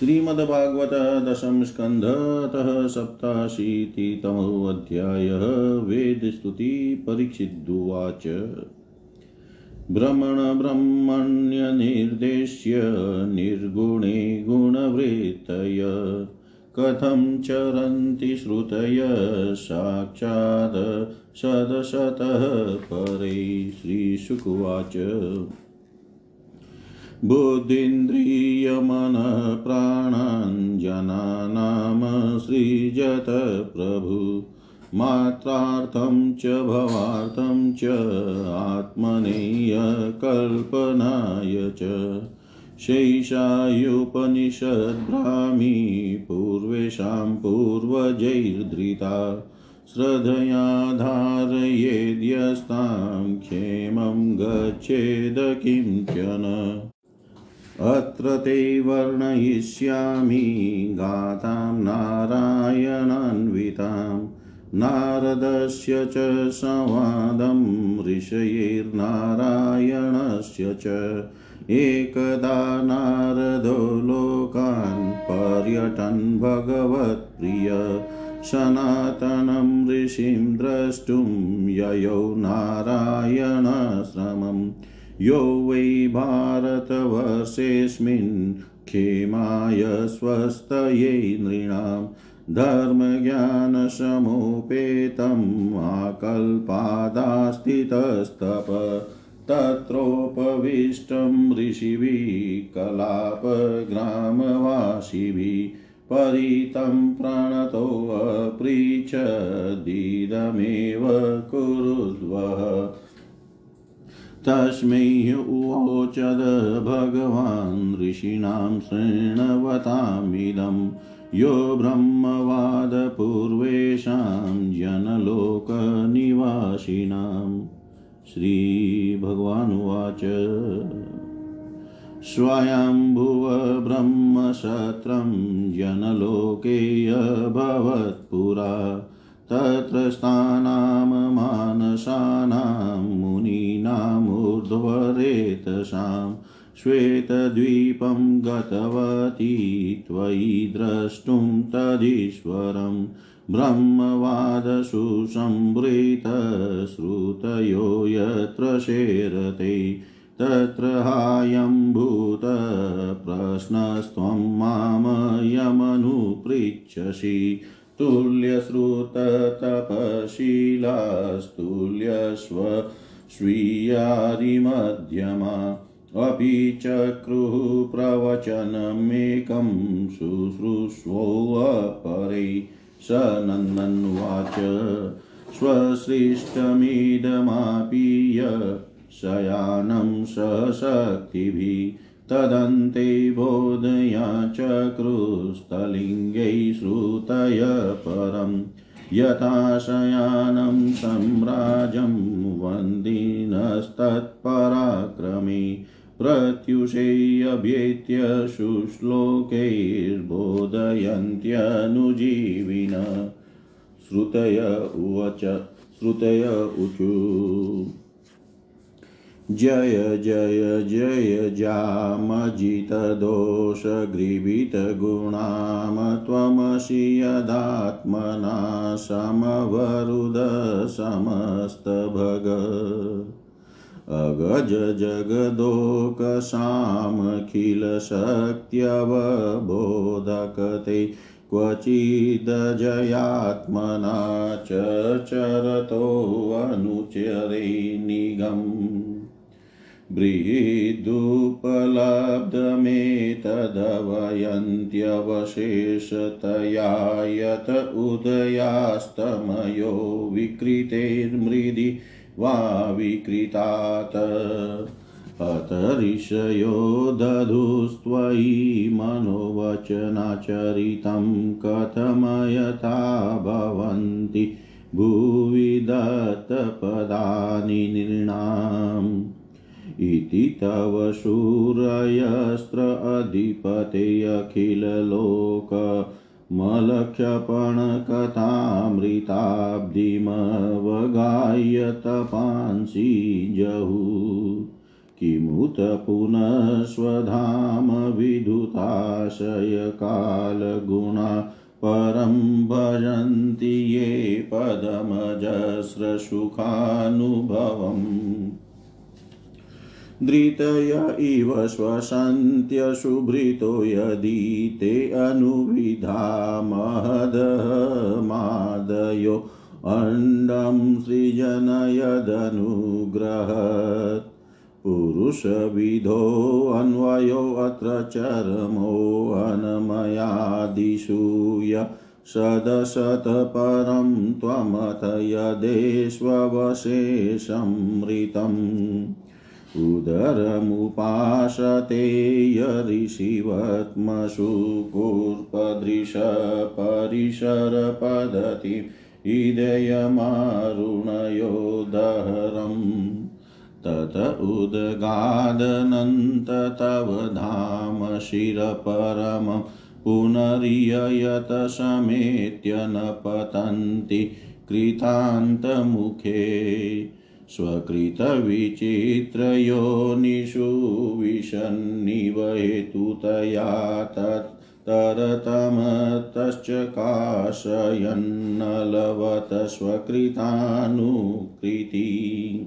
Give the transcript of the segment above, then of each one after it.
श्रीमद्भागवत दशम स्कन्धतः सप्ताशीतितमोऽध्यायः वेदस्तुति परीक्षिदुवाच भ्रमण ब्रह्मण्यनिर्देश्य निर्गुणे गुणवृत्तय। कथं चरन्ति श्रुतय साक्षात् सदशतः परे श्रीशुकुवाच। बुद्धीन्द्रियमनप्राणाञ्जनानां सृजत प्रभु मात्रार्थं च भवार्थं च आत्मनेय कल्पनाय च। शैषायुपनिषद्भ्रामी पूर्वेषां पूर्वजैर्धृता। श्रद्धया धारयेद्यस्तां क्षेमं गच्छेद किंचन। अत्र ते वर्णयिष्यामि गातां नारायणान्वितां। नारदस्य च संवादं ऋषयैर्नारायणस्य च। एकदा नारदो लोकान् पर्यटन् भगवत्प्रिय। सनातनं ऋषिं द्रष्टुं ययौ नारायणाश्रमम्। यो वै भारतवर्षेऽस्मिन् क्षेमाय स्वस्तये नृणां धर्मज्ञानसमुपेतम् आकल्पादास्थितस्तप तत्रोपविष्टं ऋषिभिः कलापग्रामवासिभिः परितं प्रणतोऽपृच्छदिदमेव कुरुद्वः। तस्मै उवोचद भगवान् ऋषीणां शृण्वतामिदं यो ब्रह्मवादपूर्वेषां जनलोकनिवासिनां श्रीभगवानुवाच। स्वयम्भुव जनलोके अभवत्पुरा तत्र स्थानां मानसानां मुनीनामूर्ध्वरेतसां श्वेतद्वीपं गतवती, त्वयि द्रष्टुं तदीश्वरं ब्रह्मवादसु संवृतश्रुतयो यत्र शेरते, तत्र हायम्भूत प्रश्नस्त्वं मामयमनुपृच्छसि। तुल्यश्रुततपशीलास्तुल्यस्व स्वीयादिमध्यमा अपि चक्रुः प्रवचनमेकं शुश्रूष्वोऽपरे स नन्दन्वाच स्वसृष्टमिदमापीय शयानं सशक्तिभिः तदन्ते बोधया चक्रुस्थलिङ्गै श्रुतय परं यथाशयानं सम्राजं वन्दिनस्तत्पराक्रमे प्रत्युषेऽभ्येत्य शुश्लोकैर्बोधयन्त्यनुजीविन। श्रुतय उवच श्रुतय ऊचु जय जय जय जामजितदोषगृभीतगुणां त्वमसि यदात्मना समवरुद समस्तभग अगज जगदोकसामखिलशक्त्यवबोधकते क्वचिदजयात्मना च चरतोऽनुचरे निगम्। बृहदुपलब्धमेतदवयन्त्यवशेषतया यत उदयास्तमयो विकृतेर्मृदि वा विकृतात्। अत ऋषयो दधुस्त्वयि मनोवचनाचरितं कथमयथा भवन्ति भुवि दत्तपदानि नृणाम्। इति तव शूरयस्त्र अधिपते अखिललोक मलक्षपणकथामृताब्धिमवगाह्य तपांसि जहु। किमुत पुनः स्वधाम विदुताशयकालगुणा परं भजन्ति ये पदमजस्रसुखानुभवम् धृतय इव श्वसन्त्यशुभृतो यदि ते अनुविधा महदमादयो अण्डं सृजनयदनुग्रहत्। पुरुषविधोऽन्वयोऽत्र चरमोऽनमयादिषु य सदशतपरं त्वमथ यदेष्वशेषमृतम् उदरमुपासते यऋषिवत्मसु कुर्पदृशपरिसरपदति इदयमारुणयोदहरम् तत उद्गादनन्त तव धाम शिरपरमं पुनरिययत समेत्य न पतन्ति कृतान्तमुखे स्वकृतविचित्रयोनिषु विशन्निवहेतुतया तत् तरतमतश्च काशयन्नलवत स्वकृतानुकृति।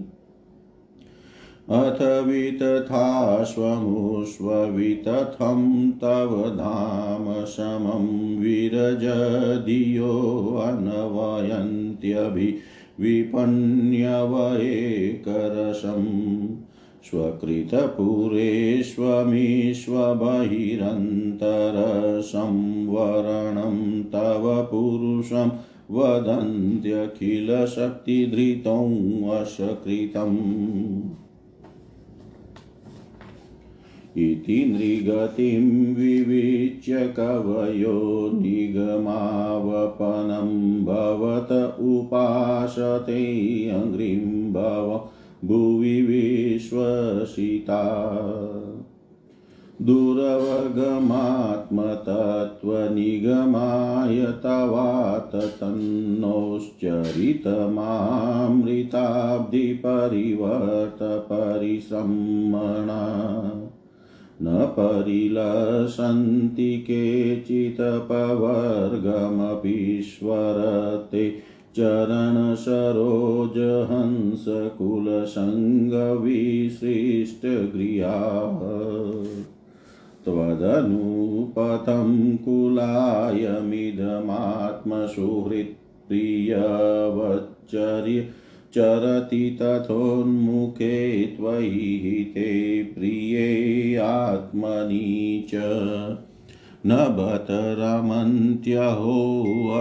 अथ वितथाश्वमुष्ववितथं तव धाम समं विरजधियोऽन्वयन्त्यभि विपण्यवयेकरसम् स्वकृतपुरेष्वमीष्वबहिरन्तरसंवरणं तव पुरुषं वदन्त्यखिलशक्तिधृतोऽशकृतम् इति नृगतिं विविच्य कवयो निगमावपनं भवत उपासते अङ्घ्रिं भव भुवि विश्वसिता दुरवगमात्मतत्त्वनिगमाय तवात तन्नोश्चरितमामृताब्धिपरिवर्तपरिसम्मणा न परिलसन्ति केचिदपवर्गमपीश्वरते चरणसरोजहंसकुलसङ्गविसृष्टगृहा त्वदनुपतं कुलायमिदमात्मसुहृत्प्रियवच्चर्य चरति तथोन्मुखे त्वयि हिते प्रिये आत्मनि च। न बत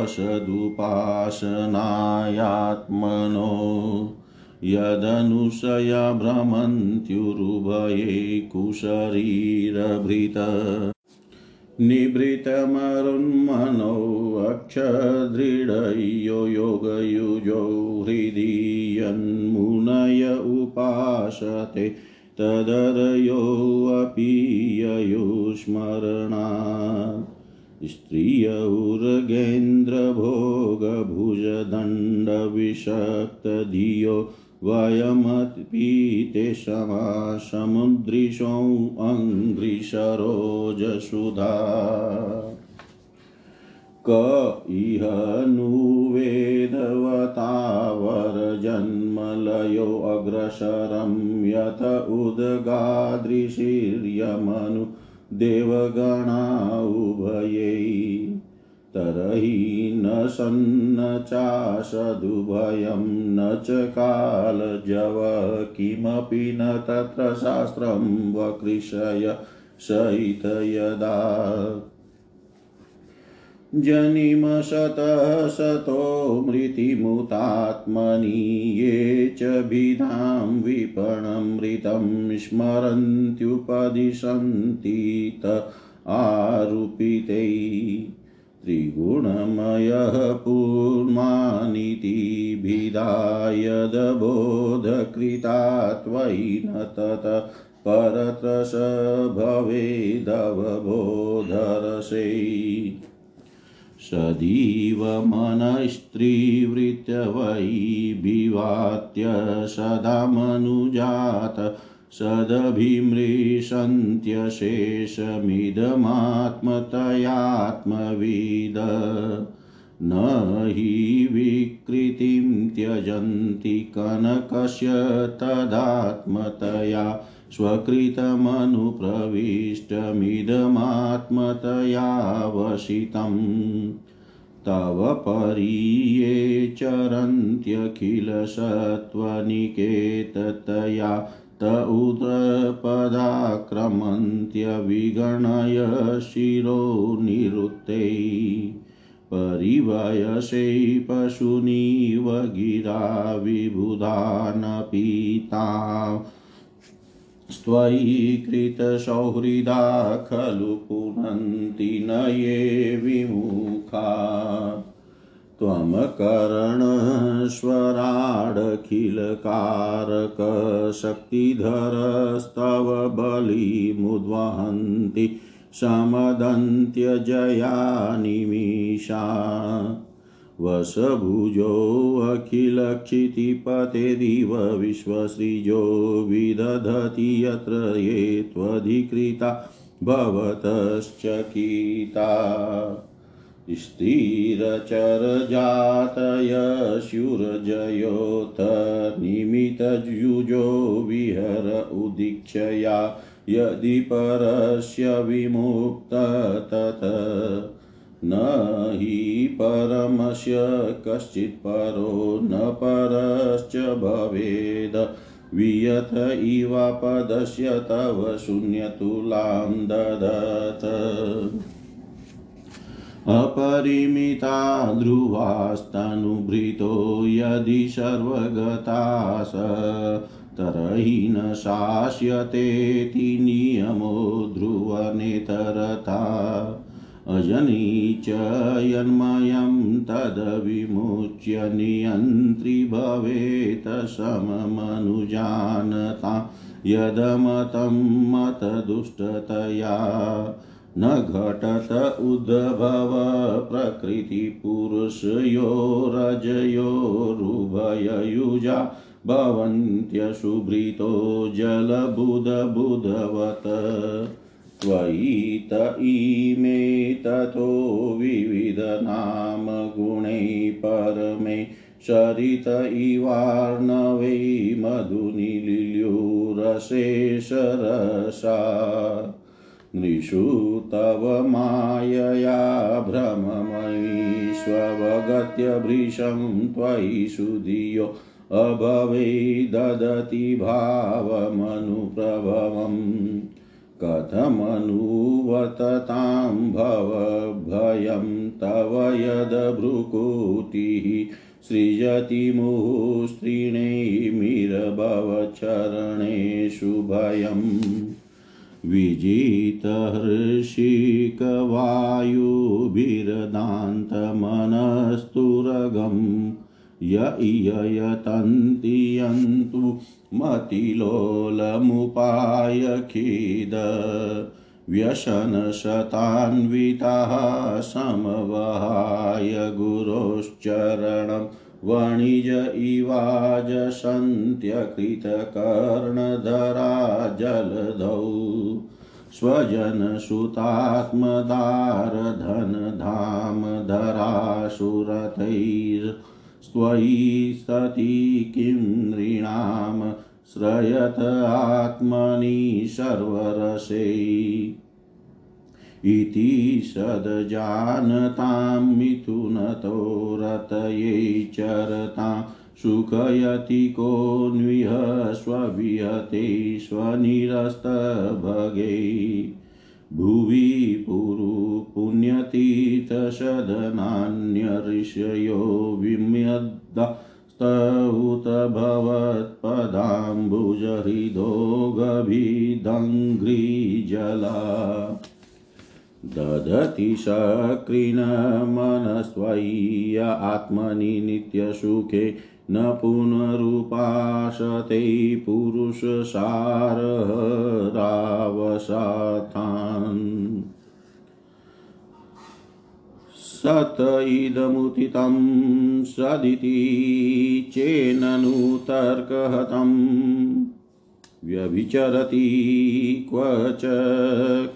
असदुपासनायात्मनो यदनुशया भ्रमन्त्युरुभये कुशरीरभृत। निभृतमरुन्मनो अक्षदृढयो योगयुजो हृदि यन्मुनय उपासते तदरयोऽपि ययुस्मरणात् स्त्रियौर्गेन्द्रभोगभुजदण्डविषक्तधियो वयमपि क्षमा समुद्रिशोऽङ्घ्रिसरोजसुधा क इह नु वेदवतावरजन्मलयोऽग्रसरं यत उद्गादृशीर्यमनु देवगणा उभयै। तरहि न सन्न चासदुभयं न च कालजव, किमपि न तत्र शास्त्रं वकृषय सहित यदा। जनिमशतः शतो मृतिमुतात्मनि ये च भिधां विपणमृतं स्मरन्त्युपदिशन्ति त आरूपितै। त्रिगुणमयः पूर्मानिति भिदायदबोधकृता त्वयि न तत परत्र स भवेदवबोधरसे। सदीव मनस्त्रीवृत्य वै विवात्य सदा मनुजात सदभिमृशन्त्यशेषमिदमात्मतयात्मविद न हि विकृतिं त्यजन्ति कनकस्य तदात्मतया। स्वकृतमनुप्रविष्टमिदमात्मतयावसितम् तव परीये चरन्त्यखिलसत्त्वनिकेततया। त उदपदाक्रमन्त्यविगणय शिरो निरुत्ते। परिवयसे पशूनिव गिरा विबुधानपीता। स्त्वयि कृतसौहृदा खलु पुनन्ति न ये विमुखा। त्वमकरणस्वराडखिलकारकशक्तिधरस्तव बलिमुद्वहन्ति समदन्त्यजया निमिषा वसभुजोऽखिलक्षितिपतेरिव विश्वसृजो विदधति यत्र ये त्वधिकृता भवतश्चकिता स्थिरचरजातयशूरजयोऽथ निमितयुजो विहर उदीक्षया यदि परस्य विमुक्त तत् न हि परमस्य कश्चित् परो न परश्च भवेद। वियत इवापदस्य तव शून्यतुलां ददत्। अपरिमिता ध्रुवास्तनुभृतो यदि सर्वगतास, तरहि न शास्यतेति नियमो ध्रुवनेतरता। अजनी च यन्मयं तद्विमुच्य नियन्त्री भवेत् सममनुजानता। यदमतं मतदुष्टतया न घटत उद्भव प्रकृतिपुरुषयो रजयोरुभययुजा भवन्त्यशुभृतो जलबुधबुधवत्। त्वयि त इमे ततो विविधनाम गुणै परमे सरित इवार्णवै मधुनिलिल्युरशेषरसा नृषु तव मायया भ्रममयीष्वगत्य भृशं त्वयि सुधियो अभवे ददति भावमनुप्रभवम्। कथमनुवर्ततां भवभयं तव यद्भ्रुकुटिः सृजति मुहुस्त्रीणैमिरभवचरणेषु भयम्। विजितहर्षिकवायुभिरदान्तमनस्तुरगम् य इययतन्ति यन्तु मतिलोलमुपायखिद व्यसनशतान्विताः समवहाय गुरोश्चरणं वणिज इवाजसन्त्यकृतकर्णधरा जलधौ स्वजनसुतात्मदारधनधामधरासुरतैर् त्वयि सति किं नृणां श्रयत आत्मनि सर्वरसे। इति सदजानतां मिथुनतो रतये चरतां, सुखयति कोऽन्विह स्वविहते स्वनिरस्तभगे। भुवि पुरु पुण्यतीर्थसदनान्यऋषयो विम्यद्स्तौत भवत्पदाम्बुजहृदो गभिदङ्घ्रिजला। ददति सकृन्मनस्त्वय्य आत्मनि नित्यसुखे न पुनरुपासते पुरुषसारहरावसाथान् सत इदमुदितं सदिति चेननु तर्कहतम्। व्यभिचरति क्व च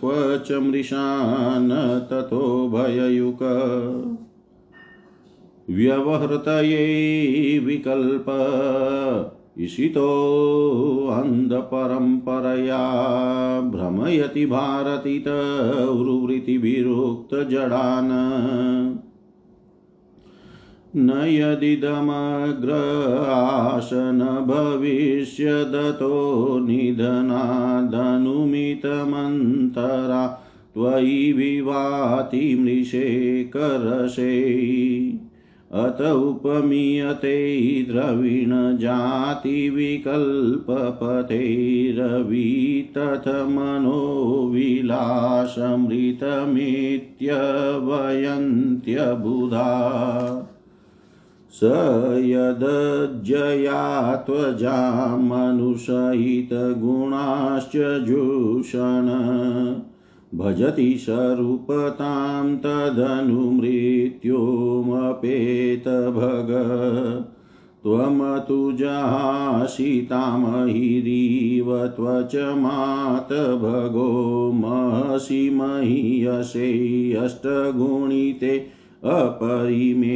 क्व च मृषान् ततो भययुक। व्यवहृतये विकल्प इषितोऽन्धपरम्परया भ्रमयति भारतितौर्वृत्तिभिरुक्तजडान् न यदिदमग्र आशन भविष्यदतो निधनादनुमितमन्तरा त्वयि विवाति मृषे करशे अत उपमीयते द्रविणजातिविकल्पपथैरवितथ मनोविलासमृतमित्यवयन्त्यबुधा। स यदज्जया त्वजा मनुषहितगुणाश्च जुषण। भजति स्वरूपतां तदनुमृत्युमपेतभग त्वमतु जहासितामहिरीव त्वचमातभगो महसि महीयसे अष्टगुणिते अपरिमेयभग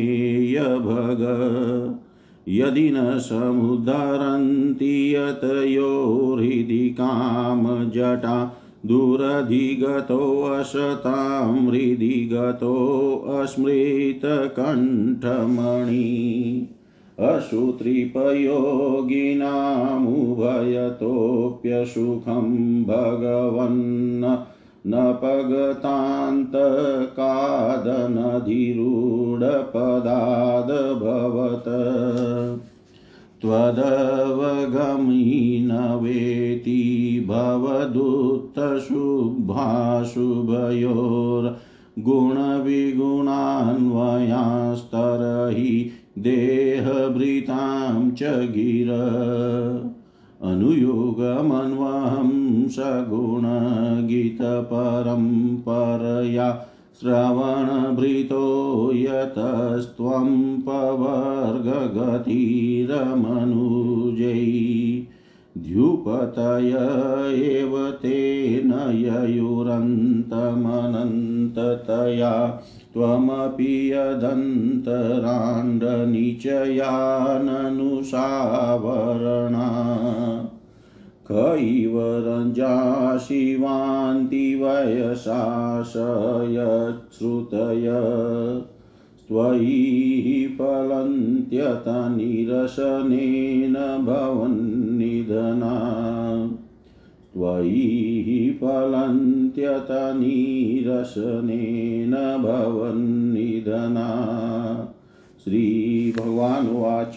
यदि न समुद्धरन्ति यतयो हृदि कामजटा दुरधिगतोऽशतां हृदि गतोऽस्मृतकण्ठमणि अश्रुत्रिपयोगिनामुभयतोऽप्यसुखं भगवन्न न पगतान्तकादनधिरूढपदादभवत् त्वदवगमी न वेति भवदुत्तशुभाशुभयोर्गुणविगुणान्वयांस्तरहि देहभृतां च गिर। अनुयुगमन्वहं सगुणगीतपरम्परया श्रवणभृतो यतस्त्वं पवर्गगतिरमनुजै। द्युपतय एव तेन ययुरन्तमनन्ततया त्वमपि यदन्तराण्डनिचयाननुसावरणा। कैव रञ्जाशिवान्ति वयसा शयच्छ्रुतय त्वयि फलन्त्यतनिरसनेन भवन्निधना त्वयि फलन्त्यतनिरसनेन भवन्निधना। श्रीभगवानुवाच।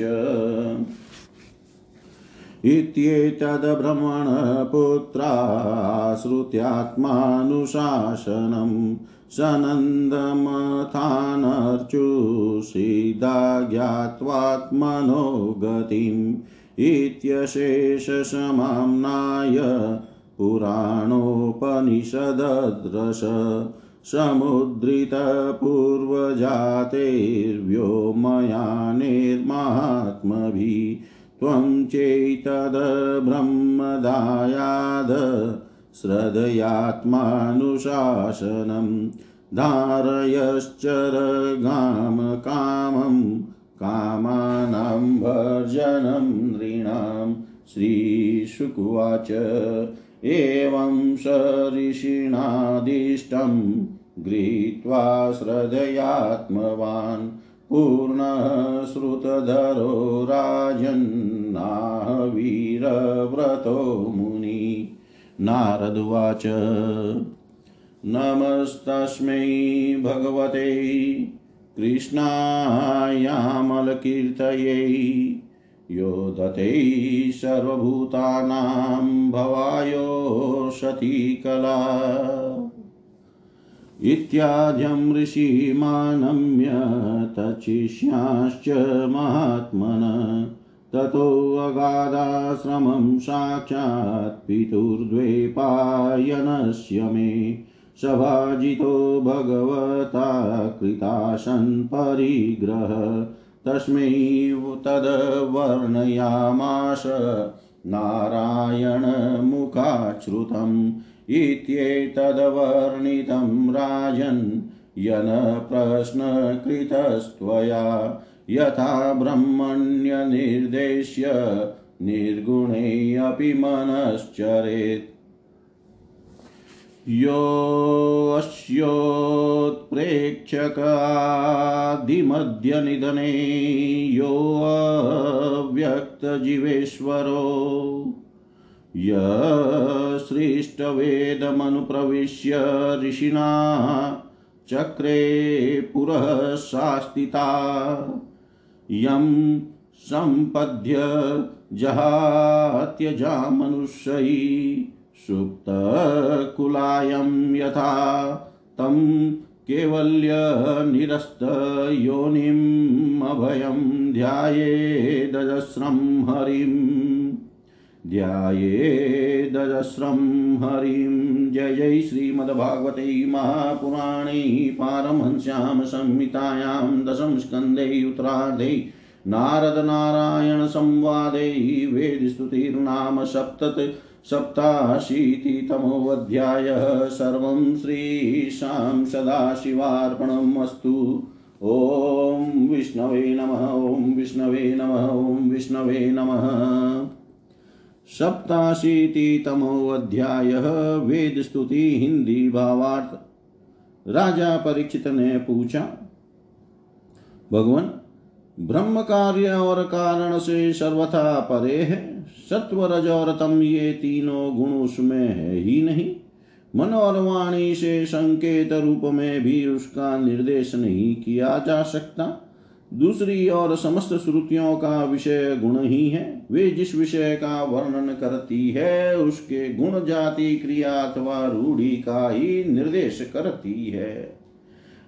इत्येतद्भ्रमणपुत्राश्रुत्यात्मानुशासनं सनन्दमथानर्चुषिदा ज्ञात्वात्मनो गतिम् इत्यशेषसमाम्नाय पुराणोपनिषदद्रश समुद्रितपूर्वजातेर्व्योमयानेर्मात्मभिः त्वं चैतद्ब्रह्मदायाद श्रद्धयात्मानुशासनं धारयश्चरगाम कामं कामानां भर्जनं नृणां श्रीशुकुवाच। एवं स ऋषिणादिष्टं गृहीत्वा श्रद्धयात्मवान् पूर्णः श्रुतधरो राजन्नाह वीरव्रतो मुनि नारदुवाच नमस्तस्मै भगवते। कृष्णायामलकीर्तयै यो दते सर्वभूतानां भवायो सती कला इत्याद्यं ऋषिमानम्य तच्छिष्याश्च महात्मन। ततोऽगाधाश्रमं साक्षात् पितुर्द्वैपायनस्य मे। सभाजितो भगवता कृतासन् परिग्रह, तस्मै तद्वर्णयामास नारायणमुखाच्छ्रुतम् इत्येतद्वर्णितं राजन् यन प्रश्नकृतस्त्वया यथा ब्रह्मण्यनिर्देश्य निर्गुणेऽपि मनश्चरेत्। योऽस्योत्प्रेक्षकादिमध्यनिधने योऽव्यक्तजीवेश्वरो यसृष्टवेदमनुप्रविश्य ऋषिणा चक्रे पुरः शास्तिता। यं सम्पद्य जहात्यजामनुष्यै सुप्तकुलायं यथा तं कैवल्यनिरस्तयोनिमभयं ध्यायेदजस्रं हरिम् ध्यायेदजस्रं हरिं। जय जय श्रीमद्भागवते महापुराणे पारमहंस्यां संहितायां दशम स्कन्धे उत्तरार्धे नारदनारायणसंवादे वेदस्तुतिर्नाम सप्तत् सप्ताशीतितमोऽध्यायः सर्वं श्रीशां सदाशिवार्पणम् अस्तु ॐ विष्णवे नमः, ॐ विष्णवे नमः, ॐ विष्णवे नमः। सप्ताशीतितमोऽध्यायः वेद स्तुति हिंदी भावार्थ। राजा परीक्षित ने पूछा, भगवान ब्रह्म कार्य और कारण से सर्वथा परे है? सत्व रज और तम ये तीनों गुण उसमें है ही नहीं। मन और वाणी से संकेत रूप में भी उसका निर्देश नहीं किया जा सकता। दूसरी और समस्त श्रुतियों का विषय गुण ही है। वे जिस विषय का वर्णन करती है, उसके गुण जाति, क्रिया अथवा रूढ़ी का ही निर्देश करती है।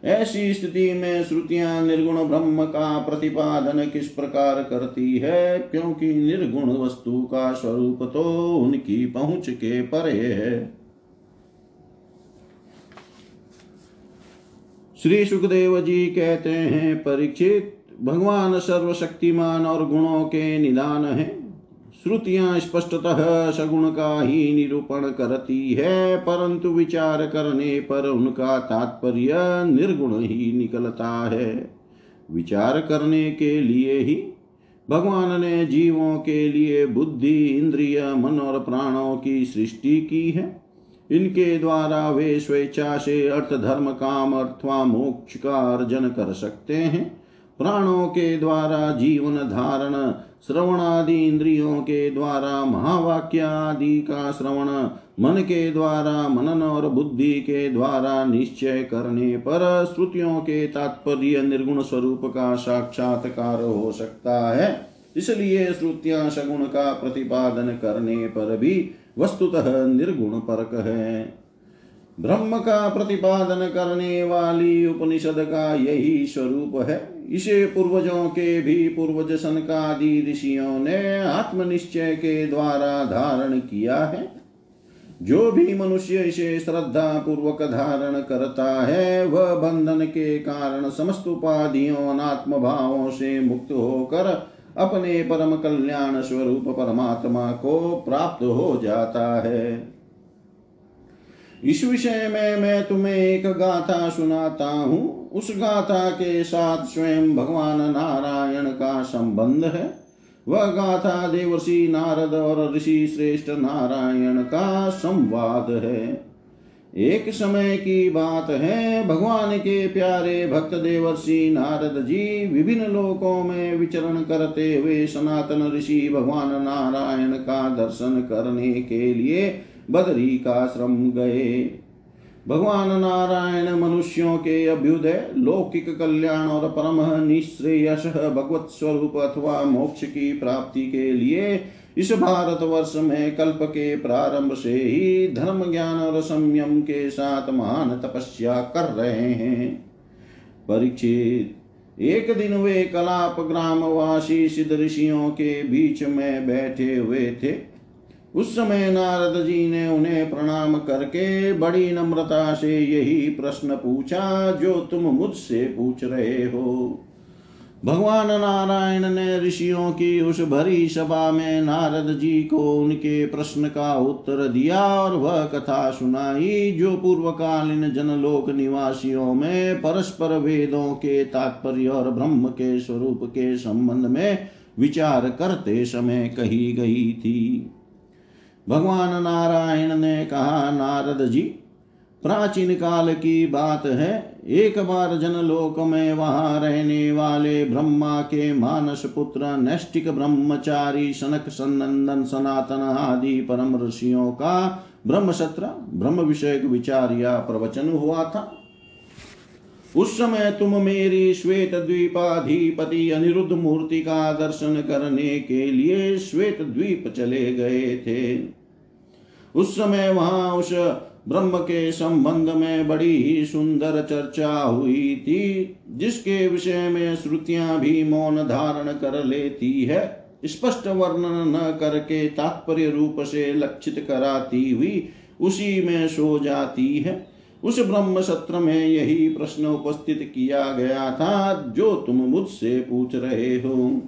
ऐसी स्थिति में श्रुतियाँ निर्गुण ब्रह्म का प्रतिपादन किस प्रकार करती है? क्योंकि निर्गुण वस्तु का स्वरूप तो उनकी पहुँच के परे है। श्री सुखदेव जी कहते हैं, परीक्षित, भगवान सर्वशक्तिमान और गुणों के निदान है। श्रुतियाँ स्पष्टतः सगुण का ही निरूपण करती है परंतु विचार करने पर उनका तात्पर्य निर्गुण ही निकलता है। विचार करने के लिए ही भगवान ने जीवों के लिए बुद्धि, इंद्रिय, मन और प्राणों की सृष्टि की है। इनके द्वारा वे स्वेच्छा से अर्थ, धर्म, काम अर्थवा मोक्ष का अर्जन कर सकते हैं। प्राणों के द्वारा जीवन धारण श्रवण आदि इंद्रियों के द्वारा महावाक्य आदि का श्रवण, मन के द्वारा मनन और बुद्धि के द्वारा निश्चय करने पर श्रुतियों के तात्पर्य निर्गुण स्वरूप का साक्षात्कार हो सकता है। इसलिए श्रुतियाँ सगुण का प्रतिपादन करने पर भी वस्तुतः निर्गुण परक है। ब्रह्म का प्रतिपादन करने वाली उपनिषद का यही स्वरूप है। इसे पूर्वजों के भी पूर्वज सनकादि ऋषियों ने आत्मनिश्चय के द्वारा धारण किया है। जो भी मनुष्य इसे श्रद्धा पूर्वक धारण करता है, वह बंधन के कारण समस्त उपाधियों अनात्म भावों से मुक्त होकर अपने परम कल्याण स्वरूप परमात्मा को प्राप्त हो जाता है। इस विषय में मैं तुम्हें एक गाथा सुनाता हूँ। उस गाथा के साथ स्वयं भगवान नारायण का संबंध है। वह गाथा देवर्षि नारद और ऋषि श्रेष्ठ नारायण का संवाद है। एक समय की बात है, भगवान के प्यारे भक्त देवर्षि नारद जी विभिन्न लोकों में विचरण करते हुए सनातन ऋषि भगवान नारायण का दर्शन करने के लिए बदरी का श्रम गए। भगवान नारायण मनुष्यों के अभ्युदय, लौकिक कल्याण और परम निश्रेयश भगवत स्वरूप अथवा मोक्ष की प्राप्ति के लिए इस भारत वर्ष में कल्प के प्रारंभ से ही धर्म ज्ञान और संयम के साथ महान तपस्या कर रहे हैं। परीक्षित, एक दिन वे कलाप ग्रामवासी सिद्ध ऋषियों के बीच में बैठे हुए थे। उस समय नारद जी ने उन्हें प्रणाम करके बड़ी नम्रता से यही प्रश्न पूछा, जो तुम मुझसे पूछ रहे हो। भगवान नारायण ने ऋषियों की उस भरी सभा में नारद जी को उनके प्रश्न का उत्तर दिया और वह कथा सुनाई, जो पूर्वकालीन जनलोक निवासियों में परस्पर वेदों के तात्पर्य और ब्रह्म के स्वरूप के संबंध में विचार करते समय कही गई थी। भगवान नारायण ने कहा, नारद जी, प्राचीन काल की बात है। एक बार जनलोक में वहाँ रहने वाले ब्रह्मा के मानस पुत्र नैष्टिक ब्रह्मचारी, सनक, सनंदन, सनातन आदि परम ऋषियों का ब्रह्म सत्र ब्रह्म विषय विचार या प्रवचन हुआ था। उस समय तुम मेरी श्वेत द्वीपाधिपति अनिरुद्ध मूर्ति का दर्शन करने के लिए श्वेत द्वीप चले गए थे। उस समय वहाँ उस ब्रह्म के संबंध में बड़ी ही सुंदर चर्चा हुई थी, जिसके विषय में श्रुतियाँ भी मौन धारण कर लेती है, स्पष्ट वर्णन न करके तात्पर्य रूप से लक्षित कराती हुई उसी में सो जाती है। उस ब्रह्म सत्र में यही प्रश्न उपस्थित किया गया था, जो तुम मुझसे पूछ रहे हो।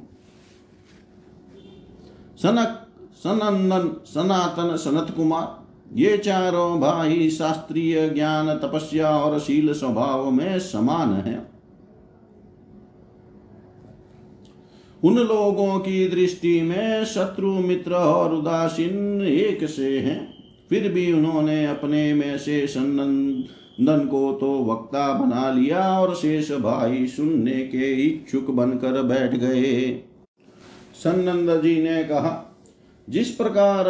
सनक सनंदन सनातन सनत कुमार ये चारों भाई शास्त्रीय ज्ञान, तपस्या और शील स्वभाव में समान है। उन लोगों की दृष्टि में शत्रु मित्र और उदासीन एक से हैं। फिर भी उन्होंने अपने में से सन्नंदन को तो वक्ता बना लिया और शेष भाई सुनने के इच्छुक बनकर बैठ गए। सन्नंद जी ने कहा, जिस प्रकार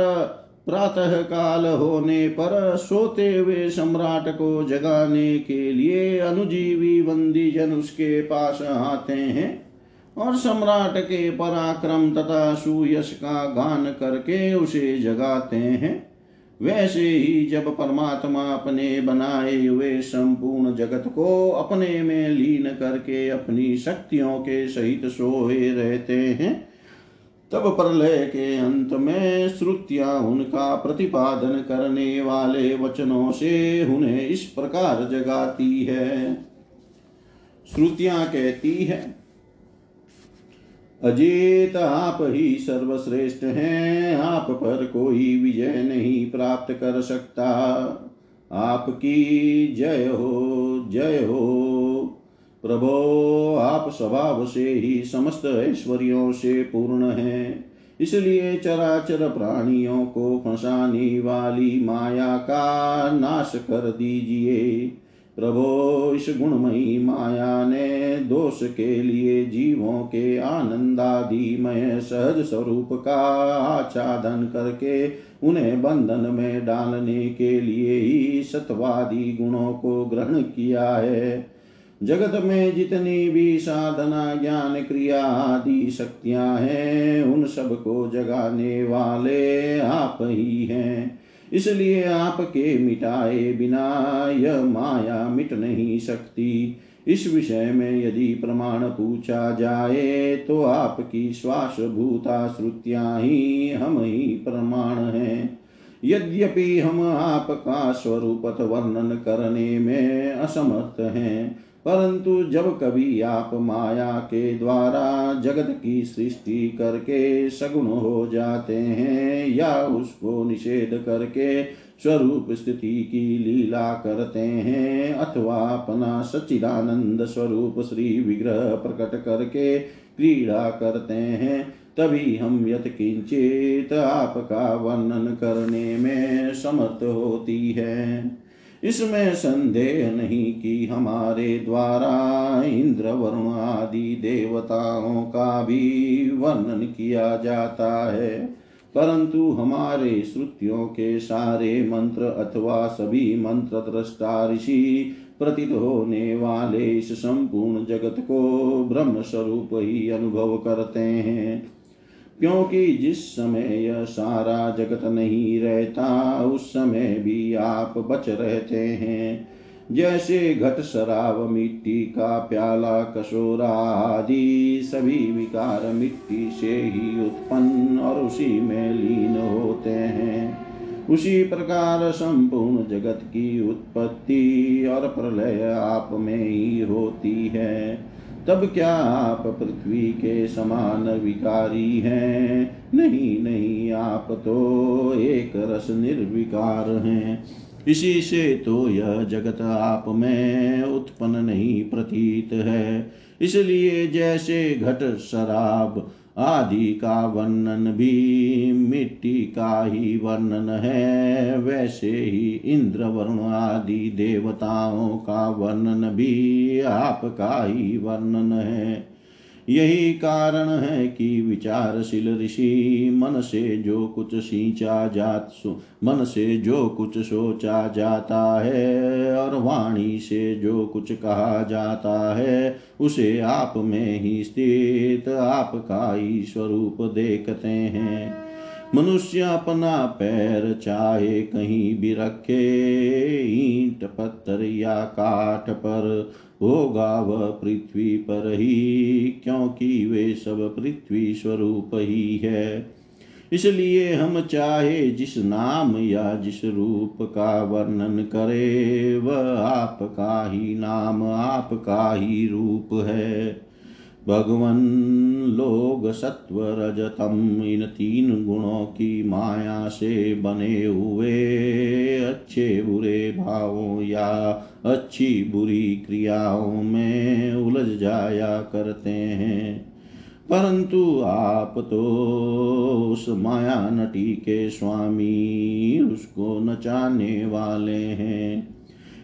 प्रातः काल होने पर सोते हुए सम्राट को जगाने के लिए अनुजीवी बंदी जन उसके पास आते हैं और सम्राट के पराक्रम तथा सुयश का गान करके उसे जगाते हैं वैसे ही जब परमात्मा अपने बनाए हुए संपूर्ण जगत को अपने में लीन करके अपनी शक्तियों के सहित सोए रहते हैं, तब प्रलय के अंत में श्रुतियाँ उनका प्रतिपादन करने वाले वचनों से उन्हें इस प्रकार जगाती है। श्रुतियाँ कहती है अजीत आप ही सर्वश्रेष्ठ हैं, आप पर कोई विजय नहीं प्राप्त कर सकता। आपकी जय हो जय हो। प्रभो, आप स्वभाव से ही समस्त ऐश्वर्यों से पूर्ण हैं, इसलिए चराचर प्राणियों को फंसाने वाली माया का नाश कर दीजिए। प्रभो, इस गुणमयी माया ने दोष के लिए जीवों के आनंदादिमय सहज स्वरूप का आच्छादन करके उन्हें बंधन में डालने के लिए ही सत्वादी गुणों को ग्रहण किया है। जगत में जितनी भी साधना, ज्ञान, क्रिया आदि शक्तियाँ हैं, उन सबको जगाने वाले आप ही हैं। इसलिए आपके मिटाए बिना यह माया मिट नहीं सकती। इस विषय में यदि प्रमाण पूछा जाए तो आपकी श्वास भूता श्रुतियाँ ही हम ही प्रमाण हैं। यद्यपि हम आपका स्वरूपत वर्णन करने में असमर्थ हैं परंतु जब कभी आप माया के द्वारा जगत की सृष्टि करके सगुण हो जाते हैं या उसको निषेध करके स्वरूप स्थिति की लीला करते हैं अथवा अपना सच्चिदानंद स्वरूप श्री विग्रह प्रकट करके क्रीड़ा करते हैं, तभी हम यथ किंचित आपका वर्णन करने में समर्थ होती है। इसमें संदेह नहीं कि हमारे द्वारा इंद्र वरुण आदि देवताओं का भी वर्णन किया जाता है। परंतु हमारे श्रुतियों के सारे मंत्र अथवा सभी मंत्र दृष्टा ऋषि प्रतीत होने वाले इस संपूर्ण जगत को ब्रह्म स्वरूप ही अनुभव करते हैं। क्योंकि जिस समय यह सारा जगत नहीं रहता, उस समय भी आप बच रहते हैं। जैसे घट शराब मिट्टी का प्याला कसोरा आदि, सभी विकार मिट्टी से ही उत्पन्न और उसी में लीन होते हैं। उसी प्रकार संपूर्ण जगत की उत्पत्ति और प्रलय आप में ही होती है। तब क्या आप पृथ्वी के समान विकारी हैं? नहीं नहीं, आप तो एक रस निर्विकार हैं। इसी से तो यह जगत आप में उत्पन्न नहीं प्रतीत है। इसलिए जैसे घट शराब आदि का वर्णन भी मिट्टी का ही वर्णन है। वैसे ही इंद्र वरुण आदि देवताओं का वर्णन भी आपका ही वर्णन है। यही कारण है कि विचारशील ऋषि, मन से जो कुछ सींचा जात मन से जो कुछ सोचा जाता है और वाणी से जो कुछ कहा जाता है, उसे आप में ही स्थित, आपका ही स्वरूप देखते हैं। मनुष्य अपना पैर चाहे कहीं भी रखे, ईंट, पत्थर या काठ पर होगा वह पृथ्वी पर ही, क्योंकि वे सब पृथ्वी स्वरूप ही है। इसलिए हम चाहे जिस नाम या जिस रूप का वर्णन करे, वह आपका ही नाम, आपका ही रूप है। भगवन लोग सत्व रजतम इन तीन गुणों की माया से बने हुए। अच्छे बुरे भावों या अच्छी बुरी क्रियाओं में उलझ जाया करते हैं। परंतु आप तो उस माया नटी के स्वामी, उसको नचाने वाले हैं।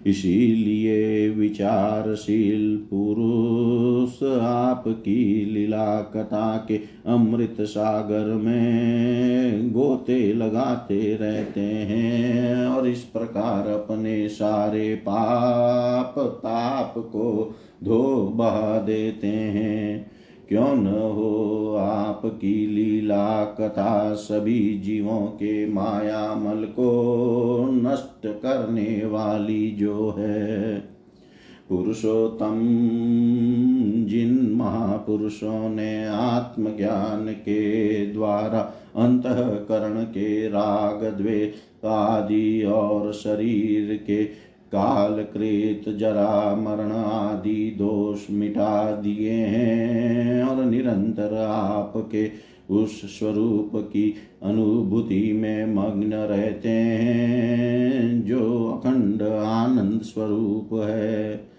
इसीलिए विचारशील पुरुष आपकी लीला कथा के अमृत सागर में गोते लगाते रहते हैं और इस प्रकार अपने सारे पाप ताप को धो बहा देते हैं। क्यों न हो आपकी लीला कथा सभी जीवों के माया मल को नष्ट करने वाली जो है? पुरुषोत्तम, जिन महापुरुषों ने आत्मज्ञान के द्वारा अंतकरण के राग द्वे आदि और शरीर के काल कृत जरा मरण आदि दोष मिटा दिए हैं और निरंतर आपके उस स्वरूप की अनुभूति में मग्न रहते हैं, जो अखंड आनंद स्वरूप है।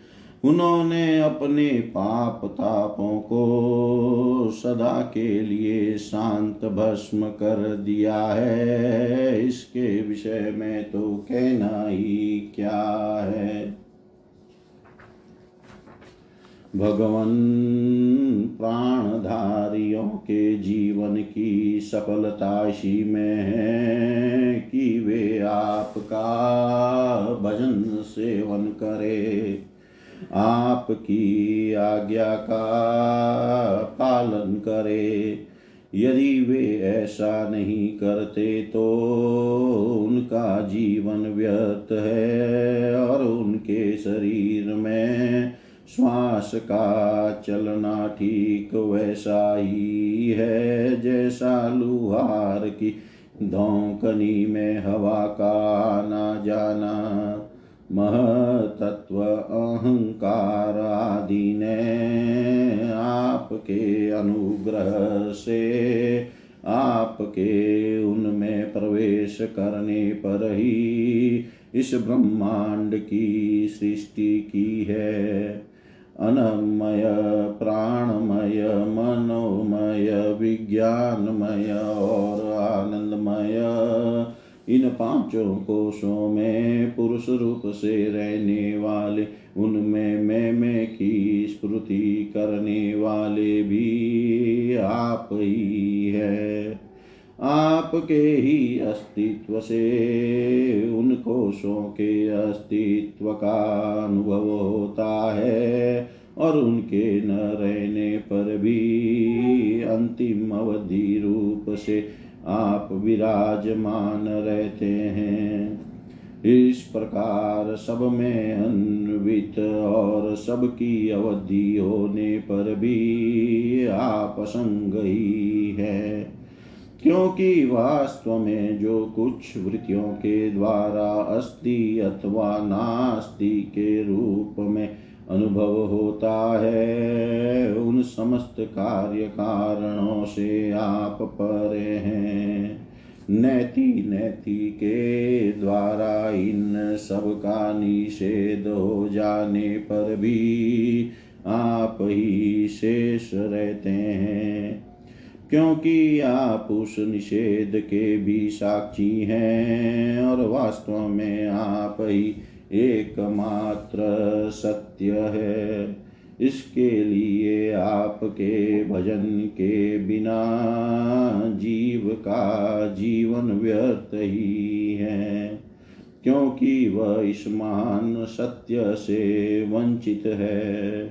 उन्होंने अपने पाप तापों को सदा के लिए शांत भस्म कर दिया है। इसके विषय में तो कहना ही क्या है? भगवान प्राणधारियों के जीवन की सफलता इसी में है कि वे आपका भजन सेवन करें। आपकी आज्ञा का पालन करे। यदि वे ऐसा नहीं करते तो उनका जीवन व्यर्थ है और उनके शरीर में श्वास का चलना ठीक वैसा ही है, जैसा लुहार की धौकनी में हवा का आना जाना। महतत्व अहंकार आदि ने आपके अनुग्रह से, आपके उनमें प्रवेश करने पर ही इस ब्रह्मांड की सृष्टि की है। अनमय, प्राणमय, मनोमय, विज्ञानमय और आनंदमय इन पाँचों कोशों में पुरुष रूप से रहने वाले, उनमें मैं मैं की स्मृति करने वाले भी आप ही है। आपके ही अस्तित्व से उन कोशों के अस्तित्व का अनुभव होता है और उनके न रहने पर भी अंतिम अवधि रूप से आप विराजमान रहते हैं। इस प्रकार सब में अन्वित और सबकी अवधि होने पर भी आप संग ही है। क्योंकि वास्तव में जो कुछ वृत्तियों के द्वारा अस्ति अथवा नास्ति के रूप में अनुभव होता है। उन समस्त कार्य कारणों से आप परे हैं। नैति नैति के द्वारा इन सब का निषेध हो जाने पर भी आप ही शेष रहते हैं। क्योंकि आप उस निषेध के भी साक्षी हैं और वास्तव में आप ही एकमात्र सत्य है। इसके लिए आपके भजन के बिना जीव का जीवन व्यर्थ ही है। क्योंकि वह इस महान सत्य से वंचित है।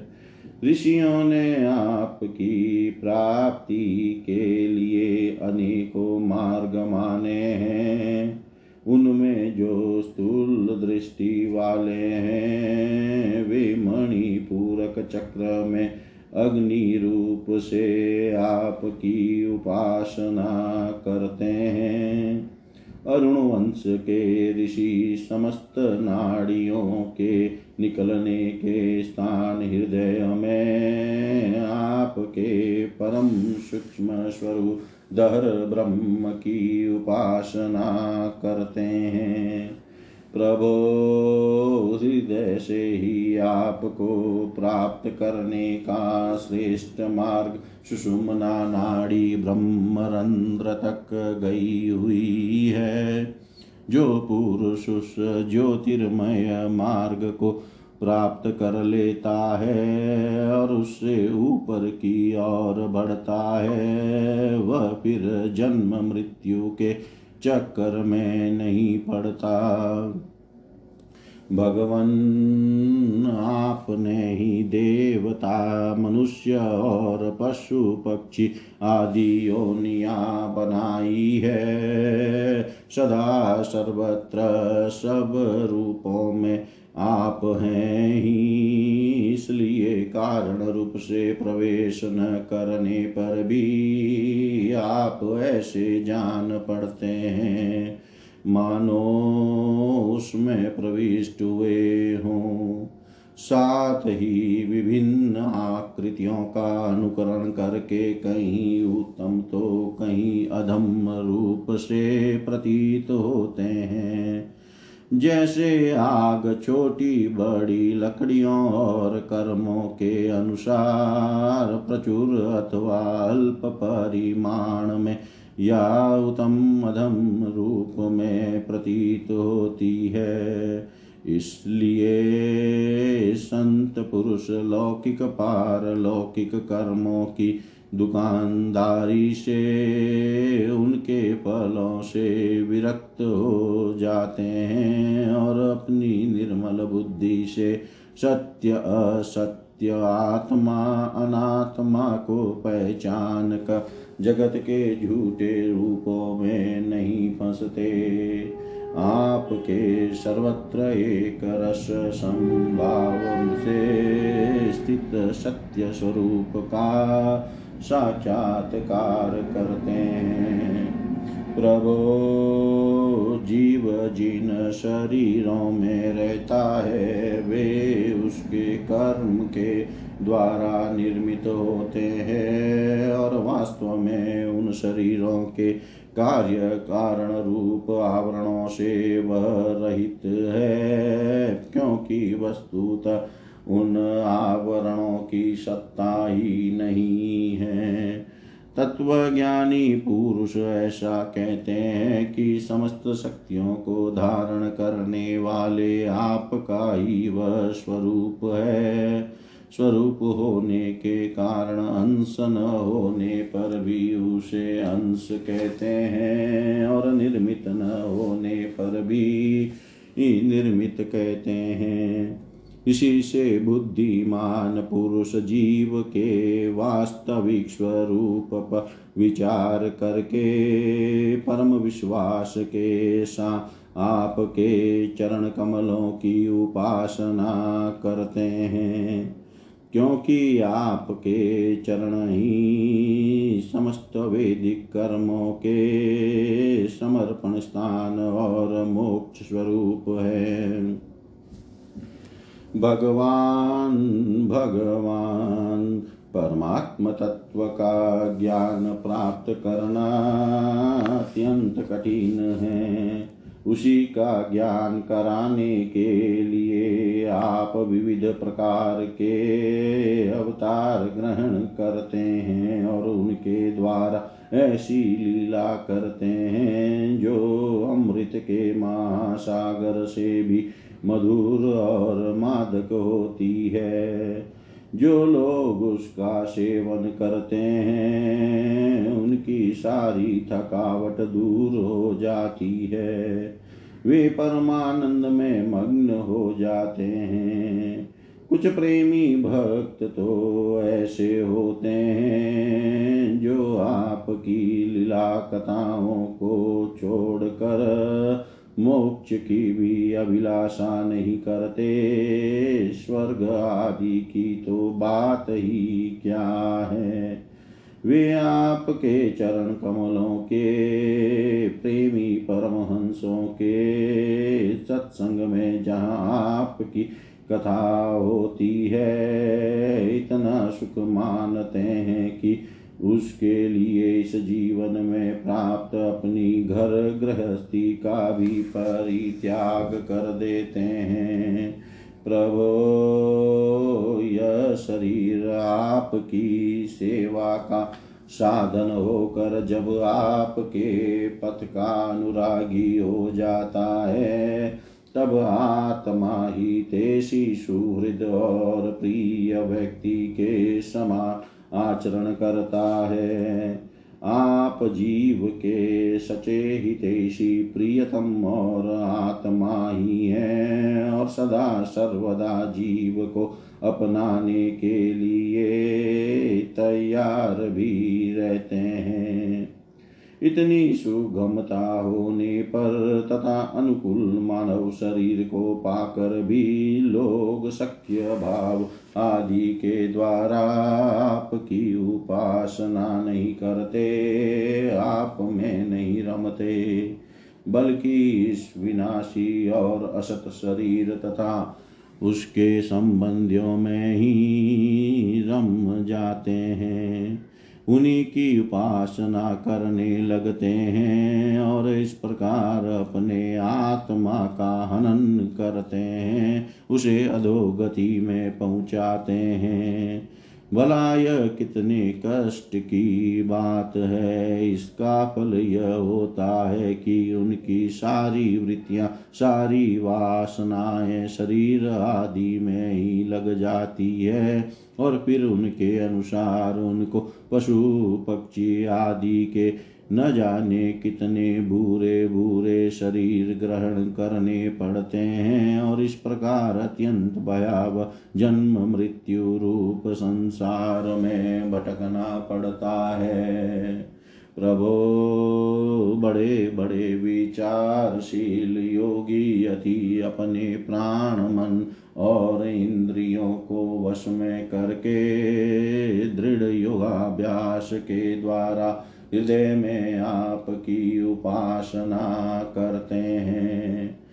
ऋषियों ने आपकी प्राप्ति के लिए अनेकों मार्ग माने हैं। उनमें जो स्थूल दृष्टि वाले हैं, वे मणिपूरक चक्र में अग्नि रूप से आपकी उपासना करते हैं। अरुण वंश के ऋषि समस्त नाड़ियों के निकलने के स्थान हृदय में आपके परम सूक्ष्म स्वरूप दहर ब्रह्म की उपासना करते हैं। प्रभो, हृदय से ही आपको प्राप्त करने का श्रेष्ठ मार्ग सुषुम्ना नाड़ी ब्रह्मरंध्र तक गई हुई है। जो पुरुष ज्योतिर्मय मार्ग को प्राप्त कर लेता है और उससे ऊपर की ओर बढ़ता है। वह फिर जन्म मृत्यु के चक्कर में नहीं पड़ता। भगवन आपने ही देवता, मनुष्य और पशु पक्षी आदि योनिया बनाई है। सदा सर्वत्र सब रूपों में आप हैं ही, इसलिए कारण रूप से प्रवेश न करने पर भी आप ऐसे जान पड़ते हैं। मानो उसमें प्रविष्ट हुए हों। साथ ही विभिन्न आकृतियों का अनुकरण करके कहीं उत्तम तो कहीं अधम रूप से प्रतीत होते हैं। जैसे आग छोटी बड़ी लकड़ियों और कर्मों के अनुसार प्रचुर अथवा अल्प परिमाण में या उत्तम मधम रूप में प्रतीत होती है। इसलिए संत पुरुष लौकिक पारलौकिक कर्मों की दुकानदारी से उनके फलों से विरक्त हो जाते हैं और अपनी निर्मल बुद्धि से सत्य असत्य आत्मा अनात्मा को पहचान कर जगत के झूठे रूपों में नहीं फंसते। आपके सर्वत्र एक रस संभाव से स्थित सत्य स्वरूप का साक्षात्कार करते हैं। प्रभो जीव जिन शरीरों में रहता है, वे उसके कर्म के द्वारा निर्मित होते हैं और वास्तव में उन शरीरों के कार्य कारण रूप आवरणों से वह रहित है। क्योंकि वस्तुतः उन आवरणों की सत्ता ही नहीं है। तत्वज्ञानी पुरुष ऐसा कहते हैं कि समस्त शक्तियों को धारण करने वाले आपका ही वह स्वरूप है। स्वरूप होने के कारण अंश न होने पर भी उसे अंश कहते हैं और निर्मित न होने पर भी निर्मित कहते हैं। इसी से बुद्धिमान पुरुष जीव के वास्तविक स्वरूप पर विचार करके, परम विश्वास के साथ आपके चरण कमलों की उपासना करते हैं। क्योंकि आपके चरण ही समस्त वैदिक कर्मों के समर्पण स्थान और मोक्ष स्वरूप है। भगवान भगवान परमात्म तत्व का ज्ञान प्राप्त करना अत्यंत कठिन है। उसी का ज्ञान कराने के लिए आप विविध प्रकार के अवतार ग्रहण करते हैं और उनके द्वारा ऐसी लीला करते हैं जो अमृत के महासागर से भी मधुर और मादक होती है। जो लोग उसका सेवन करते हैं, उनकी सारी थकावट दूर हो जाती है। वे परमानंद में मग्न हो जाते हैं। कुछ प्रेमी भक्त तो ऐसे होते हैं, जो आपकी लीला कथाओं को छोड़कर मोक्ष की भी अभिलाषा नहीं करते। स्वर्ग आदि की तो बात ही क्या है? वे आपके चरण कमलों के, प्रेमी परमहंसों के, सत्संग में जहाँ आपकी कथा होती है, इतना सुख मानते हैं कि उसके लिए इस जीवन में प्राप्त अपनी घर गृहस्थी का भी परित्याग कर देते हैं। प्रभो, यह शरीर आपकी सेवा का साधन होकर जब आपके पथ का अनुरागी हो जाता है, तब आत्मा ही तेसी सुहृद और प्रिय व्यक्ति के समान आचरण करता है। आप जीव के सचे हितेशी प्रियतम और आत्मा ही है और सदा सर्वदा जीव को अपनाने के लिए तैयार भी रहते हैं। इतनी सुगमता होने पर तथा अनुकूल मानव शरीर को पाकर भी लोग शक्य भाव आदि के द्वारा आपकी उपासना नहीं करते, आप में नहीं रमते। बल्कि इस विनाशी और असत शरीर तथा उसके संबंधियों में ही रम जाते हैं। उन्हीं की उपासना करने लगते हैं और इस प्रकार अपने आत्मा का हनन करते हैं, उसे अधोगति में पहुंचाते हैं। भला यह कितने कष्ट की बात है, इसका फल यह होता है कि उनकी सारी वृत्तियाँ, सारी वासनाएँ शरीर आदि में ही लग जाती है और फिर उनके अनुसार उनको पशु, पक्षी आदि के न जाने कितने बुरे बुरे शरीर ग्रहण करने पड़ते हैं और इस प्रकार अत्यंत भयावह जन्म मृत्यु रूप संसार में भटकना पड़ता है। प्रभो, बड़े बड़े विचारशील योगी अति अपने प्राण, मन और इंद्रियों को वश में करके दृढ़ योगाभ्यास के द्वारा हृदय में आपकी उपासना करते हैं।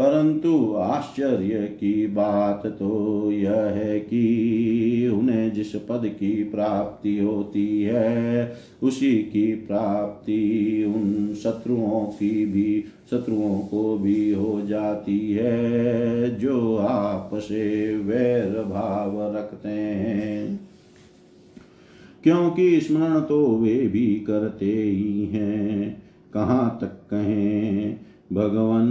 परंतु आश्चर्य की बात तो यह है कि उन्हें जिस पद की प्राप्ति होती है, उसी की प्राप्ति उन शत्रुओं की भी, शत्रुओं को भी हो जाती है, जो आपसे वैर भाव रखते हैं। क्योंकि स्मरण तो वे भी करते ही हैं। कहाँ तक कहें, भगवन,